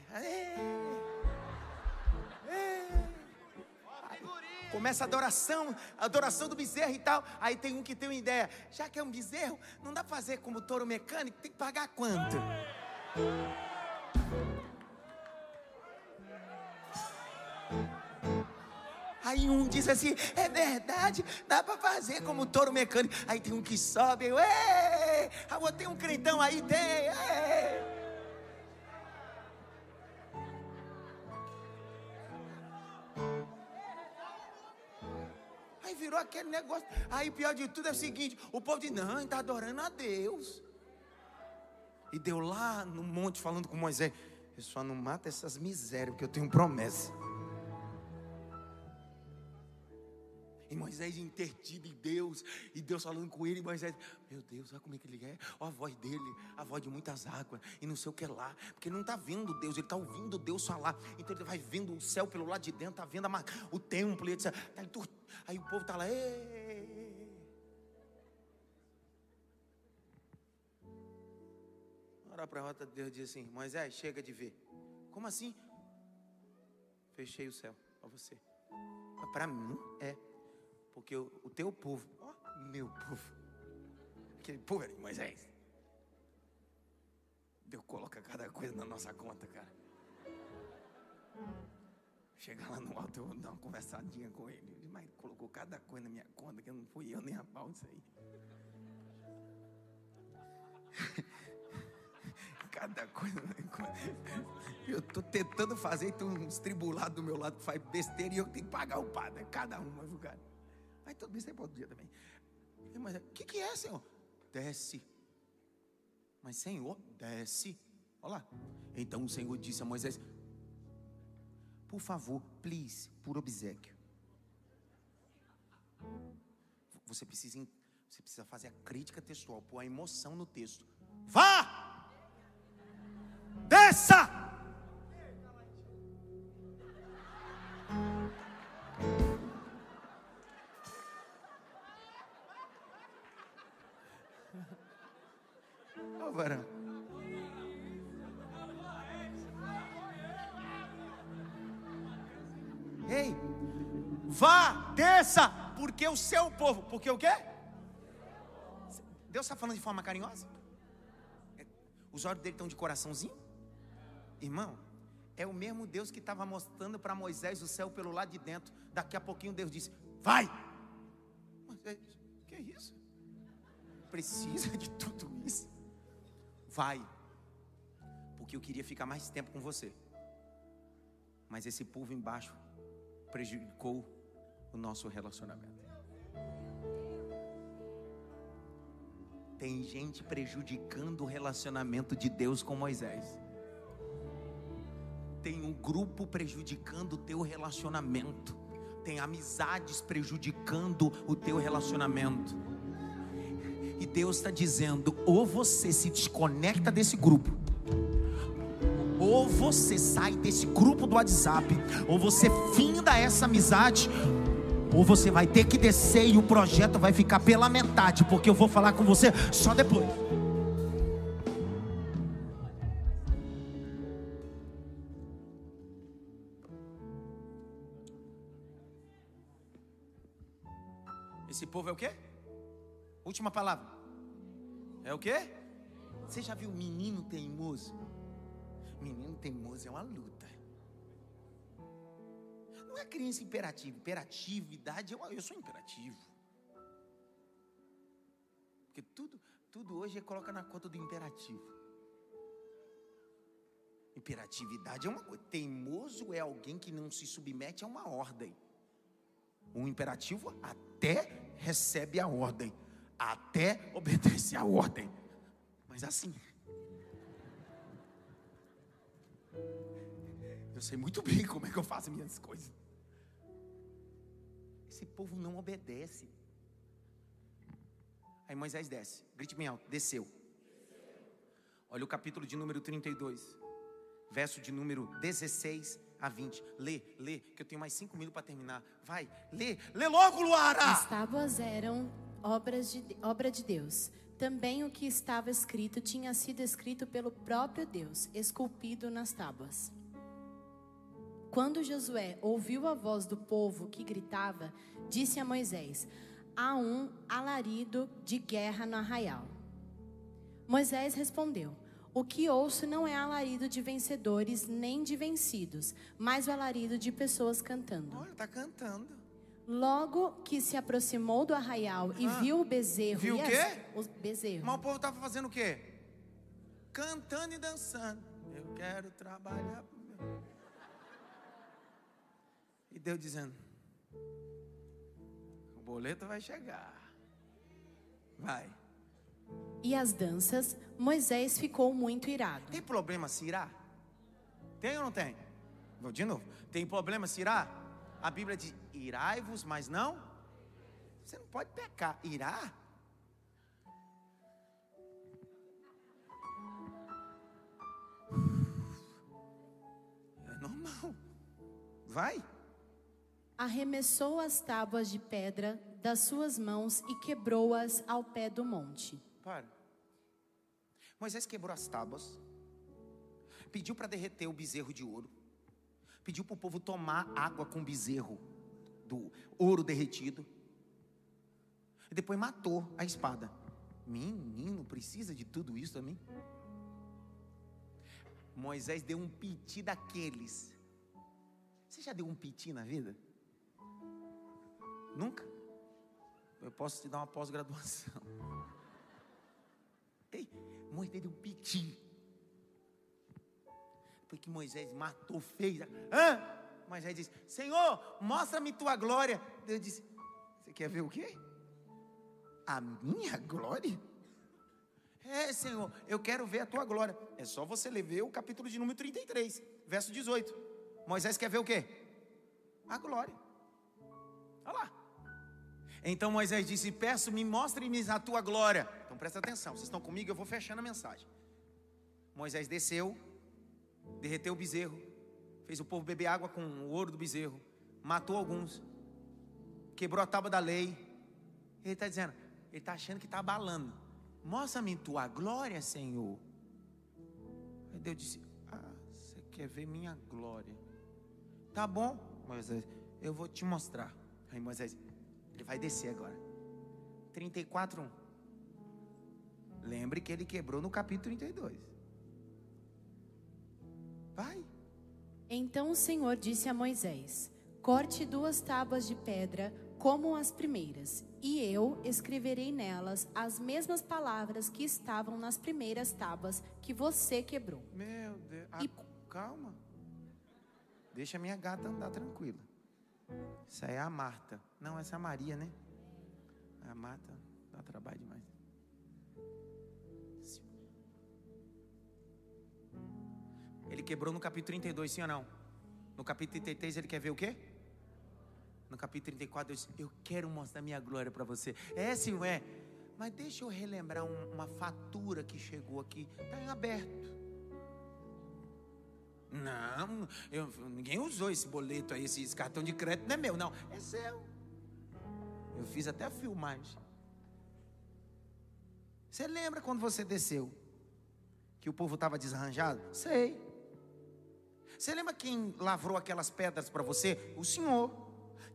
Speaker 1: começa a adoração, a adoração do bezerro e tal. Aí tem um que tem uma ideia. Já que é um bezerro, não dá para fazer como touro mecânico, tem que pagar quanto? Aí um diz assim: é verdade, dá para fazer como touro mecânico. Aí tem um que sobe, ei, ah, tem um crentão aí, tem. Aí virou aquele negócio. Aí pior de tudo é o seguinte: o povo diz, não, está adorando a Deus. E deu lá no monte falando com Moisés: Eu só não mato essas misérias, porque eu tenho promessa. E Moisés intertido em Deus, e Deus falando com ele, e Moisés, meu Deus, olha como é que ele é, olha a voz dele, a voz de muitas águas, e não sei o que lá, porque ele não está vendo Deus, ele está ouvindo Deus falar, então ele vai vendo o céu pelo lado de dentro, está vendo a, o templo, etc. Tá aí o povo está lá, Ora para a rota de Deus diz assim: Moisés, chega de ver. Como assim? Fechei o céu para você. Para mim, é. Porque o, o teu povo, ó, meu povo, aquele povo ali, Moisés. Deus coloca cada coisa na nossa conta, cara. Chegar lá no alto, eu vou dar uma conversadinha com ele. Mas colocou cada coisa na minha conta, que não fui eu nem a pau isso aí. cada coisa. Eu estou tentando fazer, tem uns tribulados do meu lado que faz besteira e eu tenho que pagar o padre. Cada uma, viu, cara? Aí todo isso aí para dia também. Mas o que, que é, Senhor? Desce. Mas, Senhor, desce. Olha lá. Então o Senhor disse a Moisés: Por favor, please, por obsequio. Você precisa, você precisa fazer a crítica textual, pôr a emoção no texto. Vá! Desça! Vá, desça, porque o seu povo, porque o quê? Deus está falando de forma carinhosa? Os olhos dele estão de coraçãozinho? Irmão, é o mesmo Deus que estava mostrando para Moisés o céu pelo lado de dentro. Daqui a pouquinho Deus disse: Vai! Moisés, que é isso? Precisa de tudo isso? vai, porque eu queria ficar mais tempo com você. Mas esse povo embaixo prejudicou o nosso relacionamento. Tem gente prejudicando o relacionamento de Deus com Moisés. Tem um grupo prejudicando o teu relacionamento. Tem amizades prejudicando o teu relacionamento e Deus está dizendo: ou você se desconecta desse grupo, ou você sai desse grupo do WhatsApp, ou você finda essa amizade, ou você vai ter que descer e o projeto vai ficar pela metade, porque eu vou falar com você só depois. Esse povo é o quê? Última palavra. É o quê? Você já viu menino teimoso? Menino teimoso é uma luta. Não é criança imperativa. Imperatividade, eu, eu sou imperativo. Porque tudo, tudo hoje é coloca na conta do imperativo. Imperatividade é uma coisa. Teimoso é alguém que não se submete a uma ordem. Um imperativo até recebe a ordem até obedecer a ordem. Mas assim. Eu sei muito bem como é que eu faço minhas coisas. Esse povo não obedece. Aí Moisés desce, grite bem alto, desceu. Olha o capítulo de número 32, verso de número 16 a 20. Lê, lê, que eu tenho mais cinco minutos para terminar. Vai, lê, lê logo, Luara!
Speaker 2: As tábuas eram obras de, obra de Deus. Também o que estava escrito tinha sido escrito pelo próprio Deus, esculpido nas tábuas. Quando Josué ouviu a voz do povo que gritava, disse a Moisés: Há um alarido de guerra no arraial. Moisés respondeu: O que ouço não é alarido de vencedores nem de vencidos, mas o alarido de pessoas cantando.
Speaker 1: Olha, tá cantando.
Speaker 2: Logo que se aproximou do arraial e
Speaker 1: Ah,
Speaker 2: viu o bezerro
Speaker 1: viu
Speaker 2: e
Speaker 1: o
Speaker 2: as-
Speaker 1: quê?
Speaker 2: o bezerro.
Speaker 1: Mas o povo estava fazendo o quê? Cantando e dançando. Eu quero trabalhar. E Deus dizendo: O boleto vai chegar. Vai.
Speaker 2: E as danças, Moisés ficou muito irado.
Speaker 1: Tem problema se irar? Tem ou não tem? Vou de novo. Tem problema se irar? A Bíblia diz: irai-vos, mas não. Você não pode pecar. Irar? É normal. Vai.
Speaker 2: Arremessou as tábuas de pedra das suas mãos e quebrou-as ao pé do monte.
Speaker 1: Para. Moisés quebrou as tábuas, pediu para derreter o bezerro de ouro, pediu para o povo tomar água com bezerro do ouro derretido, e depois matou a espada. Menino, precisa de tudo isso também? Moisés deu um piti daqueles. Você já deu um piti na vida? Nunca? Eu posso te dar uma pós-graduação. Ei, Moisés deu um piti. Porque Moisés matou, fez. Hã? Moisés disse: Senhor, mostra-me tua glória. Deus disse: Você quer ver o quê? A minha glória? É, Senhor, eu quero ver a tua glória. É só você ler o capítulo de número 33, verso 18. Moisés quer ver o quê? A glória. Olha lá. Então Moisés disse: Peço-me, mostre-me a tua glória. Então presta atenção, vocês estão comigo, eu vou fechando a mensagem. Moisés desceu, derreteu o bezerro, fez o povo beber água com o ouro do bezerro, matou alguns, quebrou a tábua da lei. Ele está dizendo, ele está achando que está abalando. Mostra-me tua glória, Senhor. Aí Deus disse: Ah, você quer ver minha glória? Tá bom, Moisés, eu vou te mostrar. Aí Moisés, ele vai descer agora. 34, 1. Lembre que ele quebrou no capítulo 32. Vai.
Speaker 2: Então o Senhor disse a Moisés: Corte duas tábuas de pedra como as primeiras, e eu escreverei nelas as mesmas palavras que estavam nas primeiras tábuas que você quebrou.
Speaker 1: Meu Deus. Ah,
Speaker 2: E-
Speaker 1: Calma. Deixa a minha gata andar tranquila. Isso aí é a Marta. Não, essa é a Maria, né? A Marta dá trabalho demais. Ele quebrou no capítulo 32, sim ou não? No capítulo 33 ele quer ver o quê? No capítulo 34 Deus disse, eu quero mostrar minha glória para você. É, sim, é? Mas deixa eu relembrar um- uma fatura que chegou aqui. Está em aberto. Não, eu- ninguém usou esse boleto aí, esse, esse cartão de crédito não é meu, não. É seu. Eu fiz até a filmagem. Você lembra quando você desceu? Que o povo estava desarranjado? Sei. Você lembra quem lavrou aquelas pedras para você? O Senhor.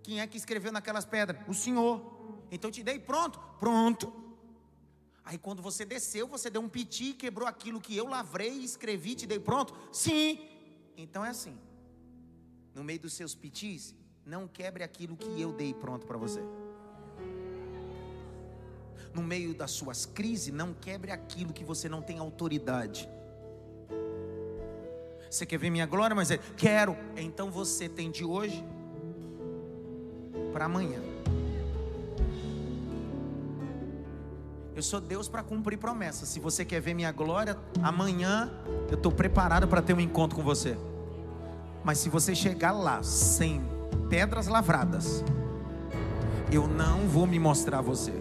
Speaker 1: Quem é que escreveu naquelas pedras? O Senhor. Então te dei pronto? Pronto. Aí quando você desceu, você deu um piti, quebrou aquilo que eu lavrei, escrevi, te dei pronto? Sim. Então é assim. No meio dos seus pitis, não quebre aquilo que eu dei pronto para você. No meio das suas crises, não quebre aquilo que você não tem autoridade. Você quer ver minha glória, mas é, quero. Então você tem de hoje para amanhã. Eu sou Deus para cumprir promessas. Se você quer ver minha glória, amanhã eu estou preparado para ter um encontro com você. Mas se você chegar lá sem pedras lavradas, eu não vou me mostrar a você.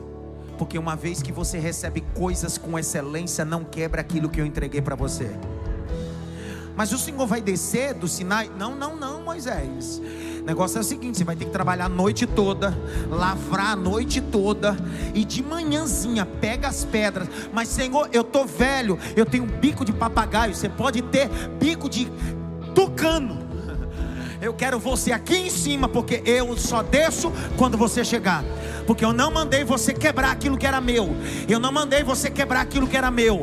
Speaker 1: Porque uma vez que você recebe coisas com excelência, não quebra aquilo que eu entreguei para você. Mas o Senhor vai descer do Sinai? Não, não, não, Moisés. O negócio é o seguinte: você vai ter que trabalhar a noite toda, lavrar a noite toda, e de manhãzinha pega as pedras. Mas, Senhor, eu tô velho, eu tenho bico de papagaio. Você pode ter bico de tucano. Eu quero você aqui em cima, porque eu só desço quando você chegar porque eu não mandei você quebrar aquilo que era meu, eu não mandei você quebrar aquilo que era meu.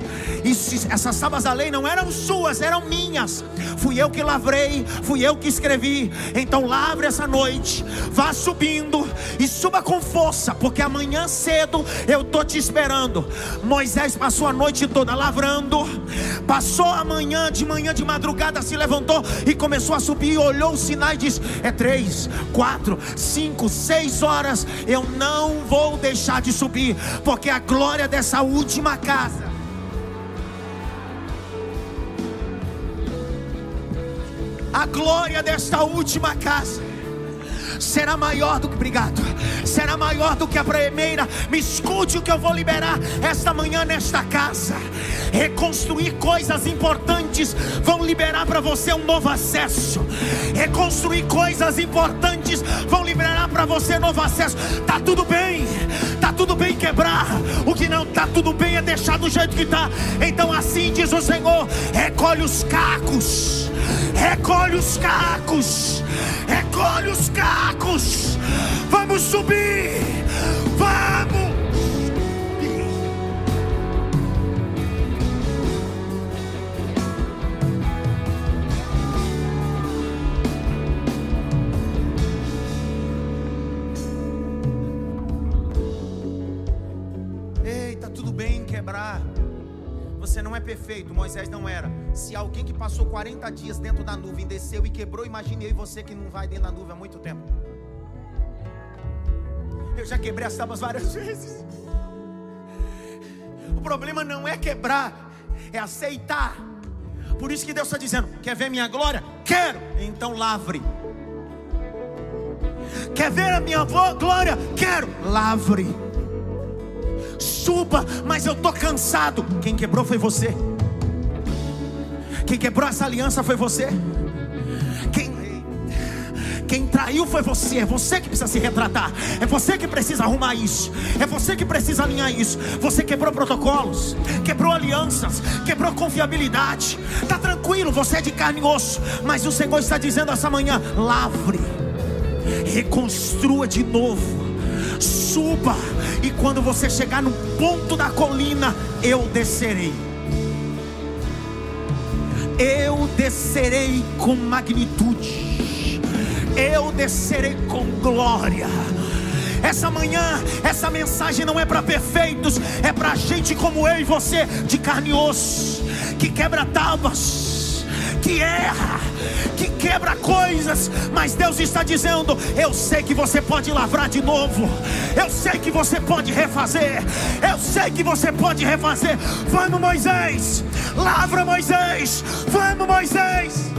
Speaker 1: Se, essas tábuas da lei não eram suas, eram minhas. Fui eu que lavrei, fui eu que escrevi. Então lavre essa noite, vá subindo e suba com força, porque amanhã cedo eu tô te esperando. Moisés passou a noite toda lavrando, passou a manhã, de manhã de madrugada se levantou e começou a subir, olhou o sinal e disse: é três, quatro, cinco, seis horas. Eu não não vou deixar de subir, porque a glória dessa última casa. A glória desta última casa será maior do que obrigado, será maior do que a primeira. Me escute o que eu vou liberar esta manhã nesta casa. Reconstruir coisas importantes vão liberar para você um novo acesso. Reconstruir coisas importantes vão liberar para você novo acesso. Tá tudo bem, tá tudo bem quebrar. O que não tá tudo bem é deixar do jeito que tá. Então assim diz o Senhor: recolhe os cacos, recolhe os cacos, recolhe os cacos. Vamos subir, vamos. É perfeito, Moisés não era. Se alguém que passou 40 dias dentro da nuvem desceu e quebrou, imagine eu e você que não vai dentro da nuvem há muito tempo. Eu já quebrei as tábuas várias vezes. O problema não é quebrar, é aceitar. Por isso que Deus está dizendo: Quer ver minha glória? Quero, então lavre. Quer ver a minha glória? Quero, lavre suba, mas eu estou cansado. Quem quebrou foi você. Quem quebrou essa aliança foi você. Quem, quem traiu foi você. É você que precisa se retratar. É você que precisa arrumar isso. É você que precisa alinhar isso. Você quebrou protocolos, quebrou alianças, quebrou confiabilidade. Tá tranquilo, você é de carne e osso. Mas o Senhor está dizendo essa manhã: lavre, reconstrua de novo suba, e quando você chegar no ponto da colina, eu descerei. Eu descerei com magnitude, eu descerei com glória. Essa manhã, essa mensagem não é para perfeitos, é para gente como eu e você, de carne e osso, que quebra tábuas, que erra, que quebra coisas, mas Deus está dizendo: Eu sei que você pode lavrar de novo, eu sei que você pode refazer, eu sei que você pode refazer. Vamos, Moisés, lavra Moisés, vamos, Moisés.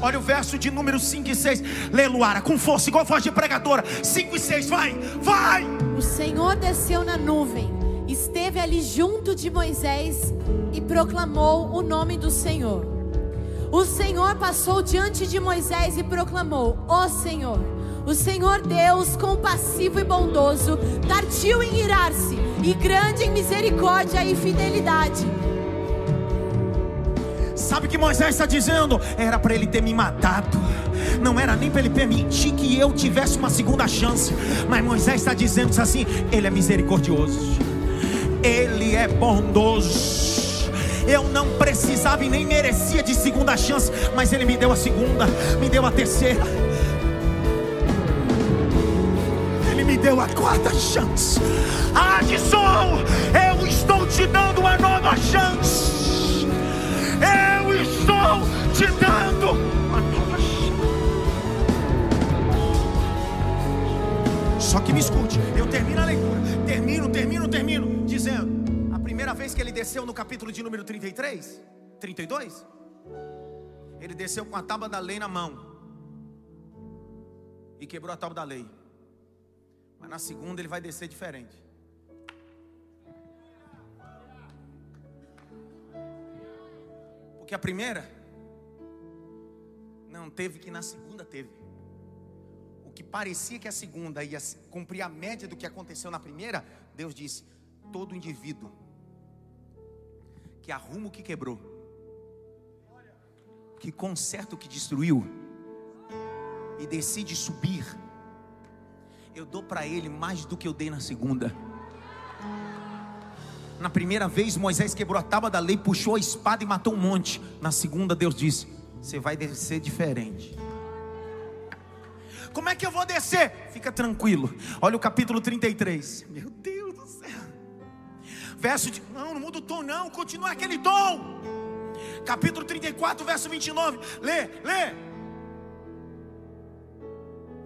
Speaker 1: Olha o verso de número 5 e 6. Lê, Luara, com força, igual voz de pregadora. 5 e 6, vai, vai.
Speaker 2: O Senhor desceu na nuvem, esteve ali junto de Moisés e proclamou o nome do Senhor. O Senhor passou diante de Moisés e proclamou: Ó Senhor, o Senhor Deus, compassivo e bondoso, tardio em irar-se e grande em misericórdia e fidelidade
Speaker 1: Sabe o que Moisés está dizendo? Era para ele ter me matado. Não era nem para ele permitir que eu tivesse uma segunda chance. Mas Moisés está dizendo assim: Ele é misericordioso. Ele é bondoso. Eu não precisava e nem merecia de segunda chance, mas Ele me deu a segunda, me deu a terceira. me deu a quarta chance. Adson, eu estou te dando uma nova chance. Te dando uma nova chance. Só que me escute, eu termino a leitura, termino, termino, termino, dizendo: a primeira vez que ele desceu no capítulo de número 33, 32, ele desceu com a tábua da lei na mão e quebrou a tábua da lei. Mas na segunda ele vai descer diferente. Porque a primeira não teve que na segunda teve. O que parecia que a segunda ia cumprir a média do que aconteceu na primeira, Deus disse: todo indivíduo que arruma o que quebrou, que conserta o que destruiu e decide subir eu dou para ele mais do que eu dei na segunda. Na primeira vez, Moisés quebrou a tábua da lei, puxou a espada e matou um monte. Na segunda, Deus disse: Você vai descer diferente. Como é que eu vou descer? Fica tranquilo. Olha o capítulo 33. Meu Deus do céu. Verso de. Não, não muda o tom, não. Continua aquele tom. Capítulo 34, verso 29. Lê, lê.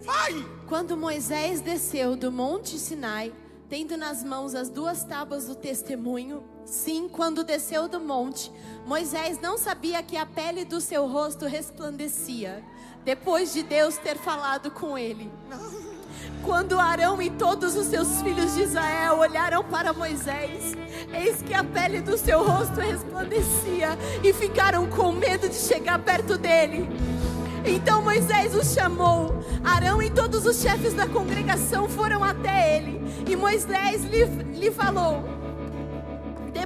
Speaker 1: Vai!
Speaker 2: Quando Moisés desceu do monte Sinai, tendo nas mãos as duas tábuas do testemunho, sim, quando desceu do monte, Moisés não sabia que a pele do seu rosto resplandecia, depois de Deus ter falado com ele. Quando Arão e todos os seus filhos de Israel olharam para Moisés, eis que a pele do seu rosto resplandecia e ficaram com medo de chegar perto dele. Então Moisés os chamou. Arão e todos os chefes da congregação foram até ele. E Moisés lhe, lhe falou: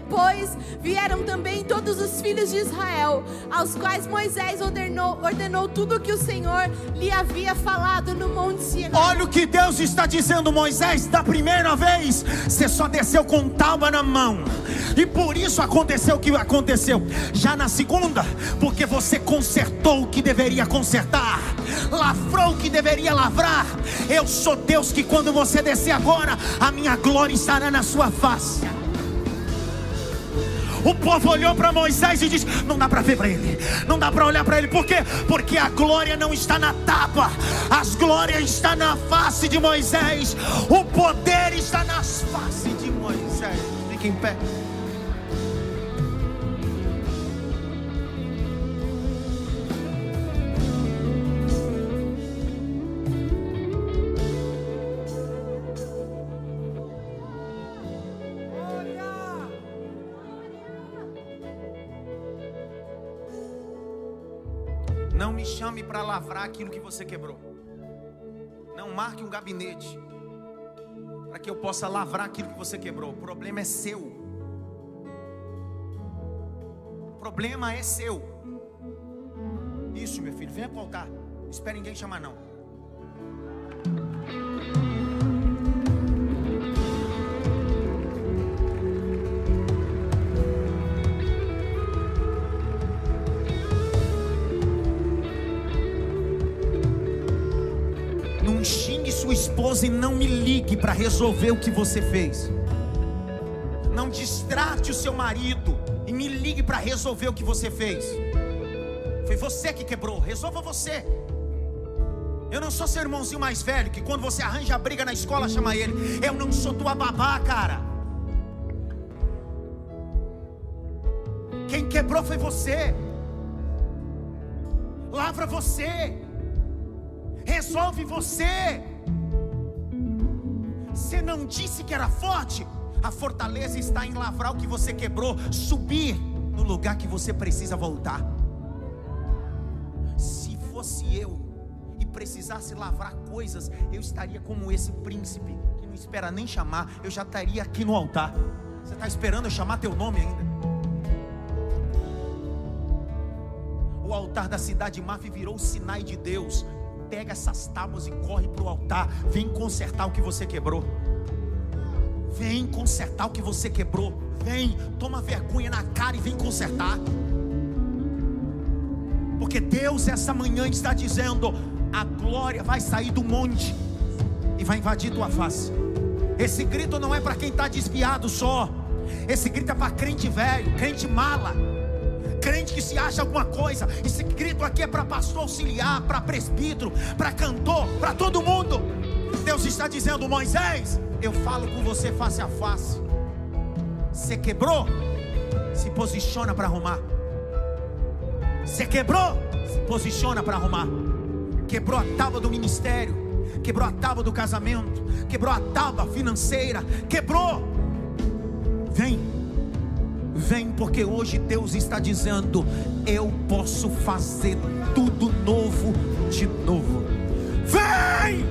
Speaker 2: depois vieram também todos os filhos de Israel, aos quais Moisés ordenou, ordenou tudo o que o Senhor lhe havia falado no Monte Sinai.
Speaker 1: Olha o que Deus está dizendo, Moisés, da primeira vez, você só desceu com tábua na mão. E por isso aconteceu o que aconteceu. Já na segunda, porque você consertou o que deveria consertar, lavrou o que deveria lavrar. Eu sou Deus que quando você descer agora, a minha glória estará na sua face. O povo olhou para Moisés e disse: Não dá para ver para ele, não dá para olhar para ele, por quê? Porque a glória não está na tábua, as glórias está na face de Moisés, o poder está nas faces de Moisés. Fique em pé. Para lavrar aquilo que você quebrou. Não marque um gabinete para que eu possa lavrar aquilo que você quebrou. O problema é seu. O problema é seu. Isso, meu filho, venha para o altar. Espere ninguém chamar não. Esposa e não me ligue para resolver o que você fez. Não distrate o seu marido e me ligue para resolver o que você fez. Foi você que quebrou, resolva você. Eu não sou seu irmãozinho mais velho que quando você arranja briga na escola chama ele. Eu não sou tua babá, cara. Quem quebrou foi você. Lavra você. Resolve você. Você não disse que era forte? A fortaleza está em lavrar o que você quebrou, subir no lugar que você precisa voltar. Se fosse eu e precisasse lavrar coisas, eu estaria como esse príncipe que não espera nem chamar, eu já estaria aqui no altar. Você está esperando eu chamar teu nome ainda? O altar da cidade Maf virou o Sinai de Deus pega essas tábuas e corre para o altar. Vem consertar o que você quebrou. Vem consertar o que você quebrou. Vem, toma vergonha na cara e vem consertar. Porque Deus essa manhã está dizendo: a glória vai sair do monte.
Speaker 3: e vai invadir tua face. Esse grito não é para quem está desviado só. Esse grito é para crente velho, crente mala, que se acha alguma coisa. Esse grito aqui é para pastor auxiliar, para presbítero, para cantor, para todo mundo. Deus está dizendo, Moisés, eu falo com você face a face. Você quebrou? Se posiciona para arrumar. Você quebrou? Se posiciona para arrumar. Quebrou a tábua do ministério, quebrou a tábua do casamento, quebrou a tábua financeira, quebrou. Vem, vem, porque hoje Deus está dizendo: Eu posso fazer tudo novo de novo. Vem,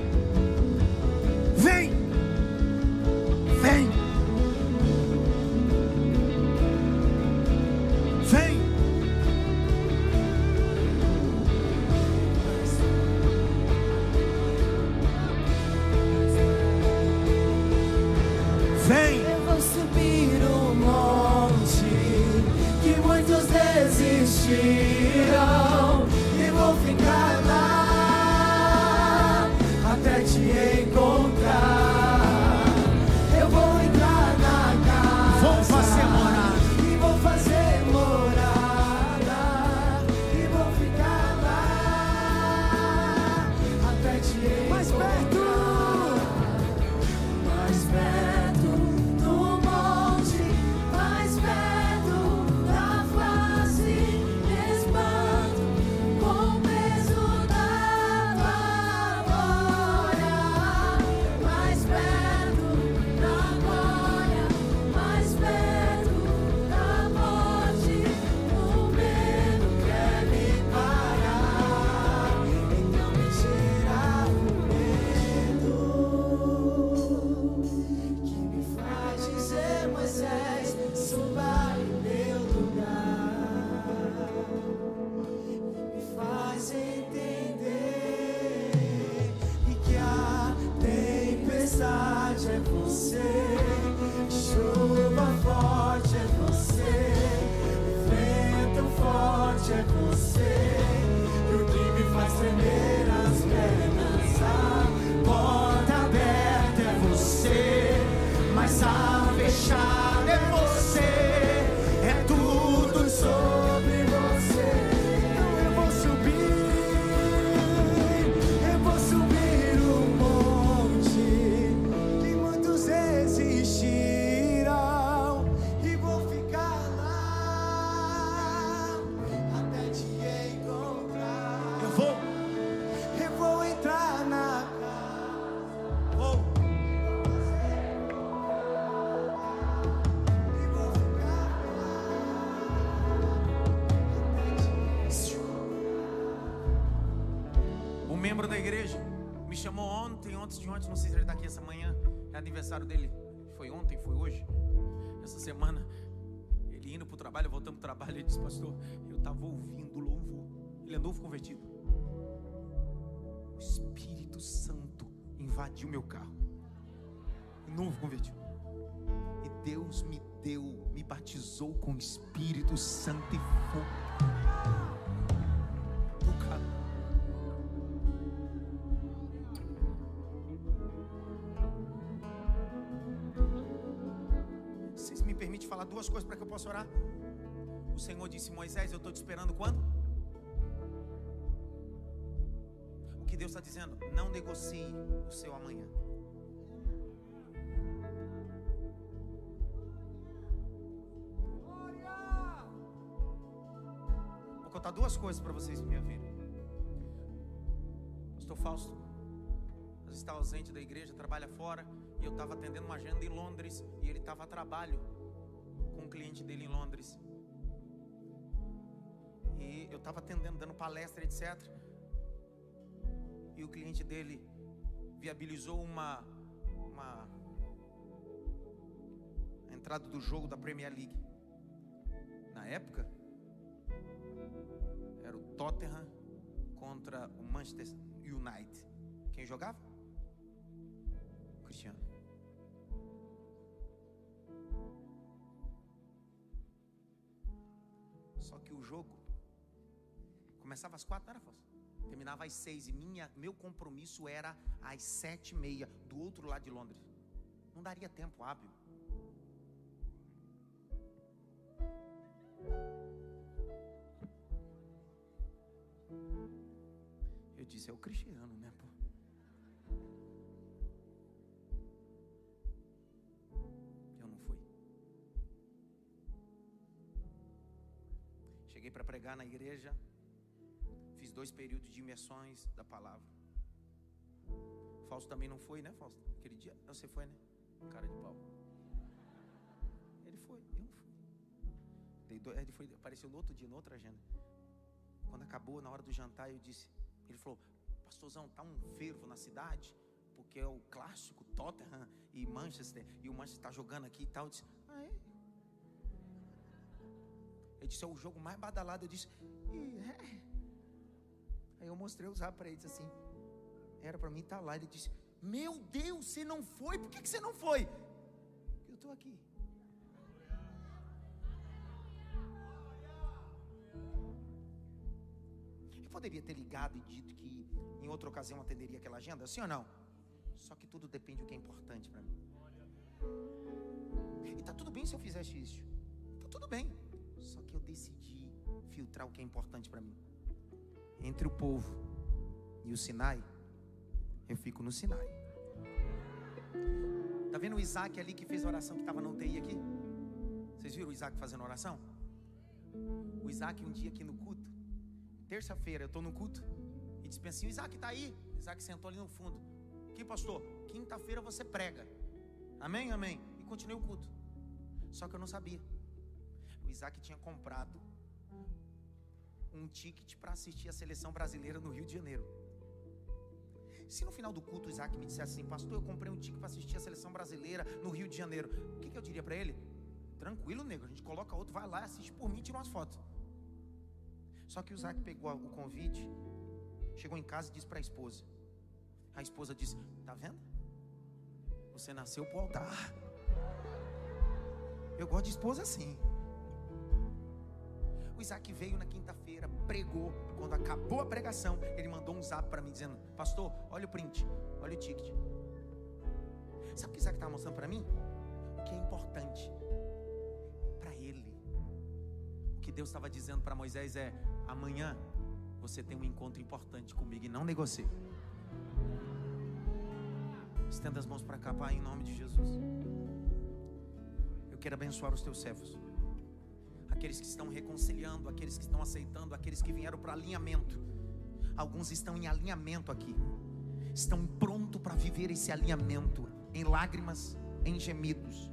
Speaker 3: aniversário dele. Foi ontem, foi hoje. Essa semana, ele indo para o trabalho, voltando para o trabalho, ele disse, pastor, eu estava ouvindo louvor. Ele é novo convertido. O Espírito Santo invadiu meu carro. Novo convertido. E Deus me deu, me batizou com o Espírito Santo e fogo. Possa orar? O Senhor disse: Moisés, eu estou te esperando quando? O que Deus está dizendo? Não negocie o seu amanhã. Vou contar duas coisas para vocês me ouviram. Pastor Fausto, está ausente da igreja, trabalha fora, e eu estava atendendo uma agenda em Londres, e ele estava a trabalho um cliente dele em Londres. E eu estava atendendo, dando palestra, etc. E o cliente dele viabilizou uma, uma a entrada do jogo da Premier League. Na época, era o Tottenham contra o Manchester United. Quem jogava? O Cristiano. Só que o jogo começava às quatro, não era, Fausto?
Speaker 1: Terminava às seis e minha, meu compromisso era às sete e meia, do outro lado de Londres. Não daria tempo hábil. Eu disse, é o Cristiano, né, pô? Cheguei para pregar na igreja, fiz dois períodos de imersões da palavra. Fausto também não foi, né, Fausto? Aquele dia, você foi, né? Cara de pau. Ele foi, eu não fui. Ele foi, apareceu no outro dia, na outra agenda. Quando acabou, na hora do jantar, eu disse, ele falou, pastorzão, tá um fervo na cidade, porque é o clássico Tottenham e Manchester, e o Manchester está jogando aqui e tal. Eu disse, ah, é? Ele disse, é o jogo mais badalado. Eu disse, "Ih, é. Aí eu mostrei o zap para ele, disse assim, era para mim estar lá. Ele disse, meu Deus, você não foi? Por que, que você não foi? Eu estou aqui. Eu poderia ter ligado e dito que em outra ocasião atenderia aquela agenda, sim ou não? Só que tudo depende do que é importante para mim. E tá tudo bem se eu fizesse isso. Tá tudo bem. Só que eu decidi filtrar o que é importante para mim. Entre o povo e o Sinai, eu fico no Sinai. Tá vendo o Isaac ali que fez a oração que estava na UTI aqui? Vocês viram o Isaac fazendo oração? O Isaac um dia aqui no culto, terça-feira eu estou no culto e disse assim, o Isaac tá aí. O Isaac sentou ali no fundo. Que pastor? Quinta-feira você prega. Amém, amém. E continuei o culto. Só que eu não sabia. O Isaac tinha comprado um ticket para assistir a seleção brasileira no Rio de Janeiro. Se no final do culto o Isaac me dissesse assim, pastor, eu comprei um ticket para assistir a seleção brasileira no Rio de Janeiro, o que, que eu diria para ele? Tranquilo, nego, a gente coloca outro, vai lá, assiste por mim, tira umas fotos. Só que o Isaac pegou o convite, chegou em casa e disse para a esposa. A esposa disse: Tá vendo? Você nasceu pro altar. Eu gosto de esposa assim. O Isaac veio na quinta-feira, pregou. Quando acabou a pregação, ele mandou um zap para mim dizendo: Pastor, olha o print, olha o ticket. Sabe o que Isaac estava mostrando para mim? O que é importante para ele. O que Deus estava dizendo para Moisés é: amanhã você tem um encontro importante comigo e não negocie. Estenda as mãos para cá, Pai, em nome de Jesus. Eu quero abençoar os teus servos. Aqueles que estão reconciliando, aqueles que estão aceitando, aqueles que vieram para alinhamento. Alguns estão em alinhamento aqui. Estão prontos para viver esse alinhamento em lágrimas, em gemidos.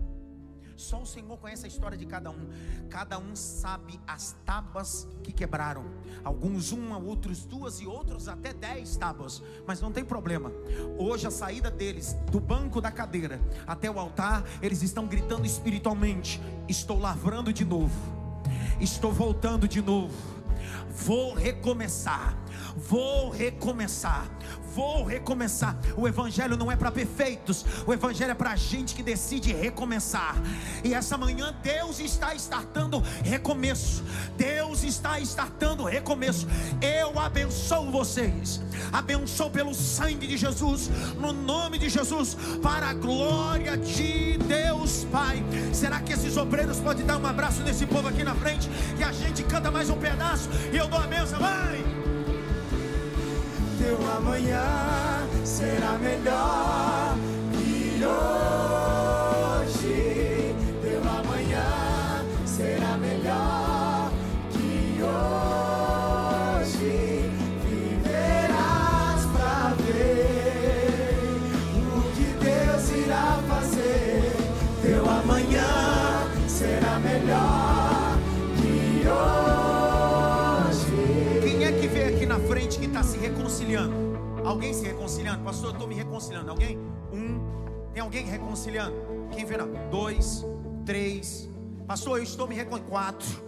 Speaker 1: Só o Senhor conhece a história de cada um. Cada um sabe as tábuas que quebraram. Alguns uma, outros duas e outros até dez tábuas. Mas não tem problema. Hoje a saída deles do banco da cadeira até o altar, eles estão gritando espiritualmente: Estou lavrando de novo. Estou voltando de novo. Vou recomeçar. Vou recomeçar. Vou recomeçar. O evangelho não é para perfeitos. O evangelho é para gente que decide recomeçar. E essa manhã Deus está startando recomeço. Deus está startando recomeço. Eu abençoo vocês. Abençoo pelo sangue de Jesus, no nome de Jesus, para a glória de Deus Pai. Será que esses obreiros podem dar um abraço nesse povo aqui na frente? E a gente canta mais um pedaço e eu dou a benção, vai!
Speaker 4: Teu amanhã será melhor que hoje.
Speaker 1: Reconciliando? Alguém se reconciliando? Pastor, eu estou me reconciliando. Alguém? Um. Tem alguém reconciliando? Quem verá? Dois, três. Pastor, eu estou me reconciliando. Quatro.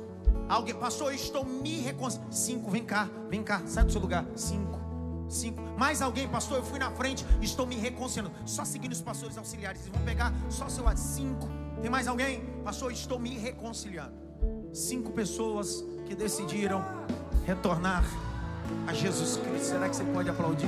Speaker 1: Alguém? Pastor, eu estou me reconciliando. Cinco, vem cá, vem cá, sai do seu lugar. Cinco. Cinco. Mais alguém, pastor? Eu fui na frente, estou me reconciliando. Só seguindo os pastores auxiliares. Eles vão pegar só seu lado. Cinco. Tem mais alguém? Pastor, eu estou me reconciliando. Cinco pessoas que decidiram retornar a Jesus Cristo. Será que você pode aplaudir?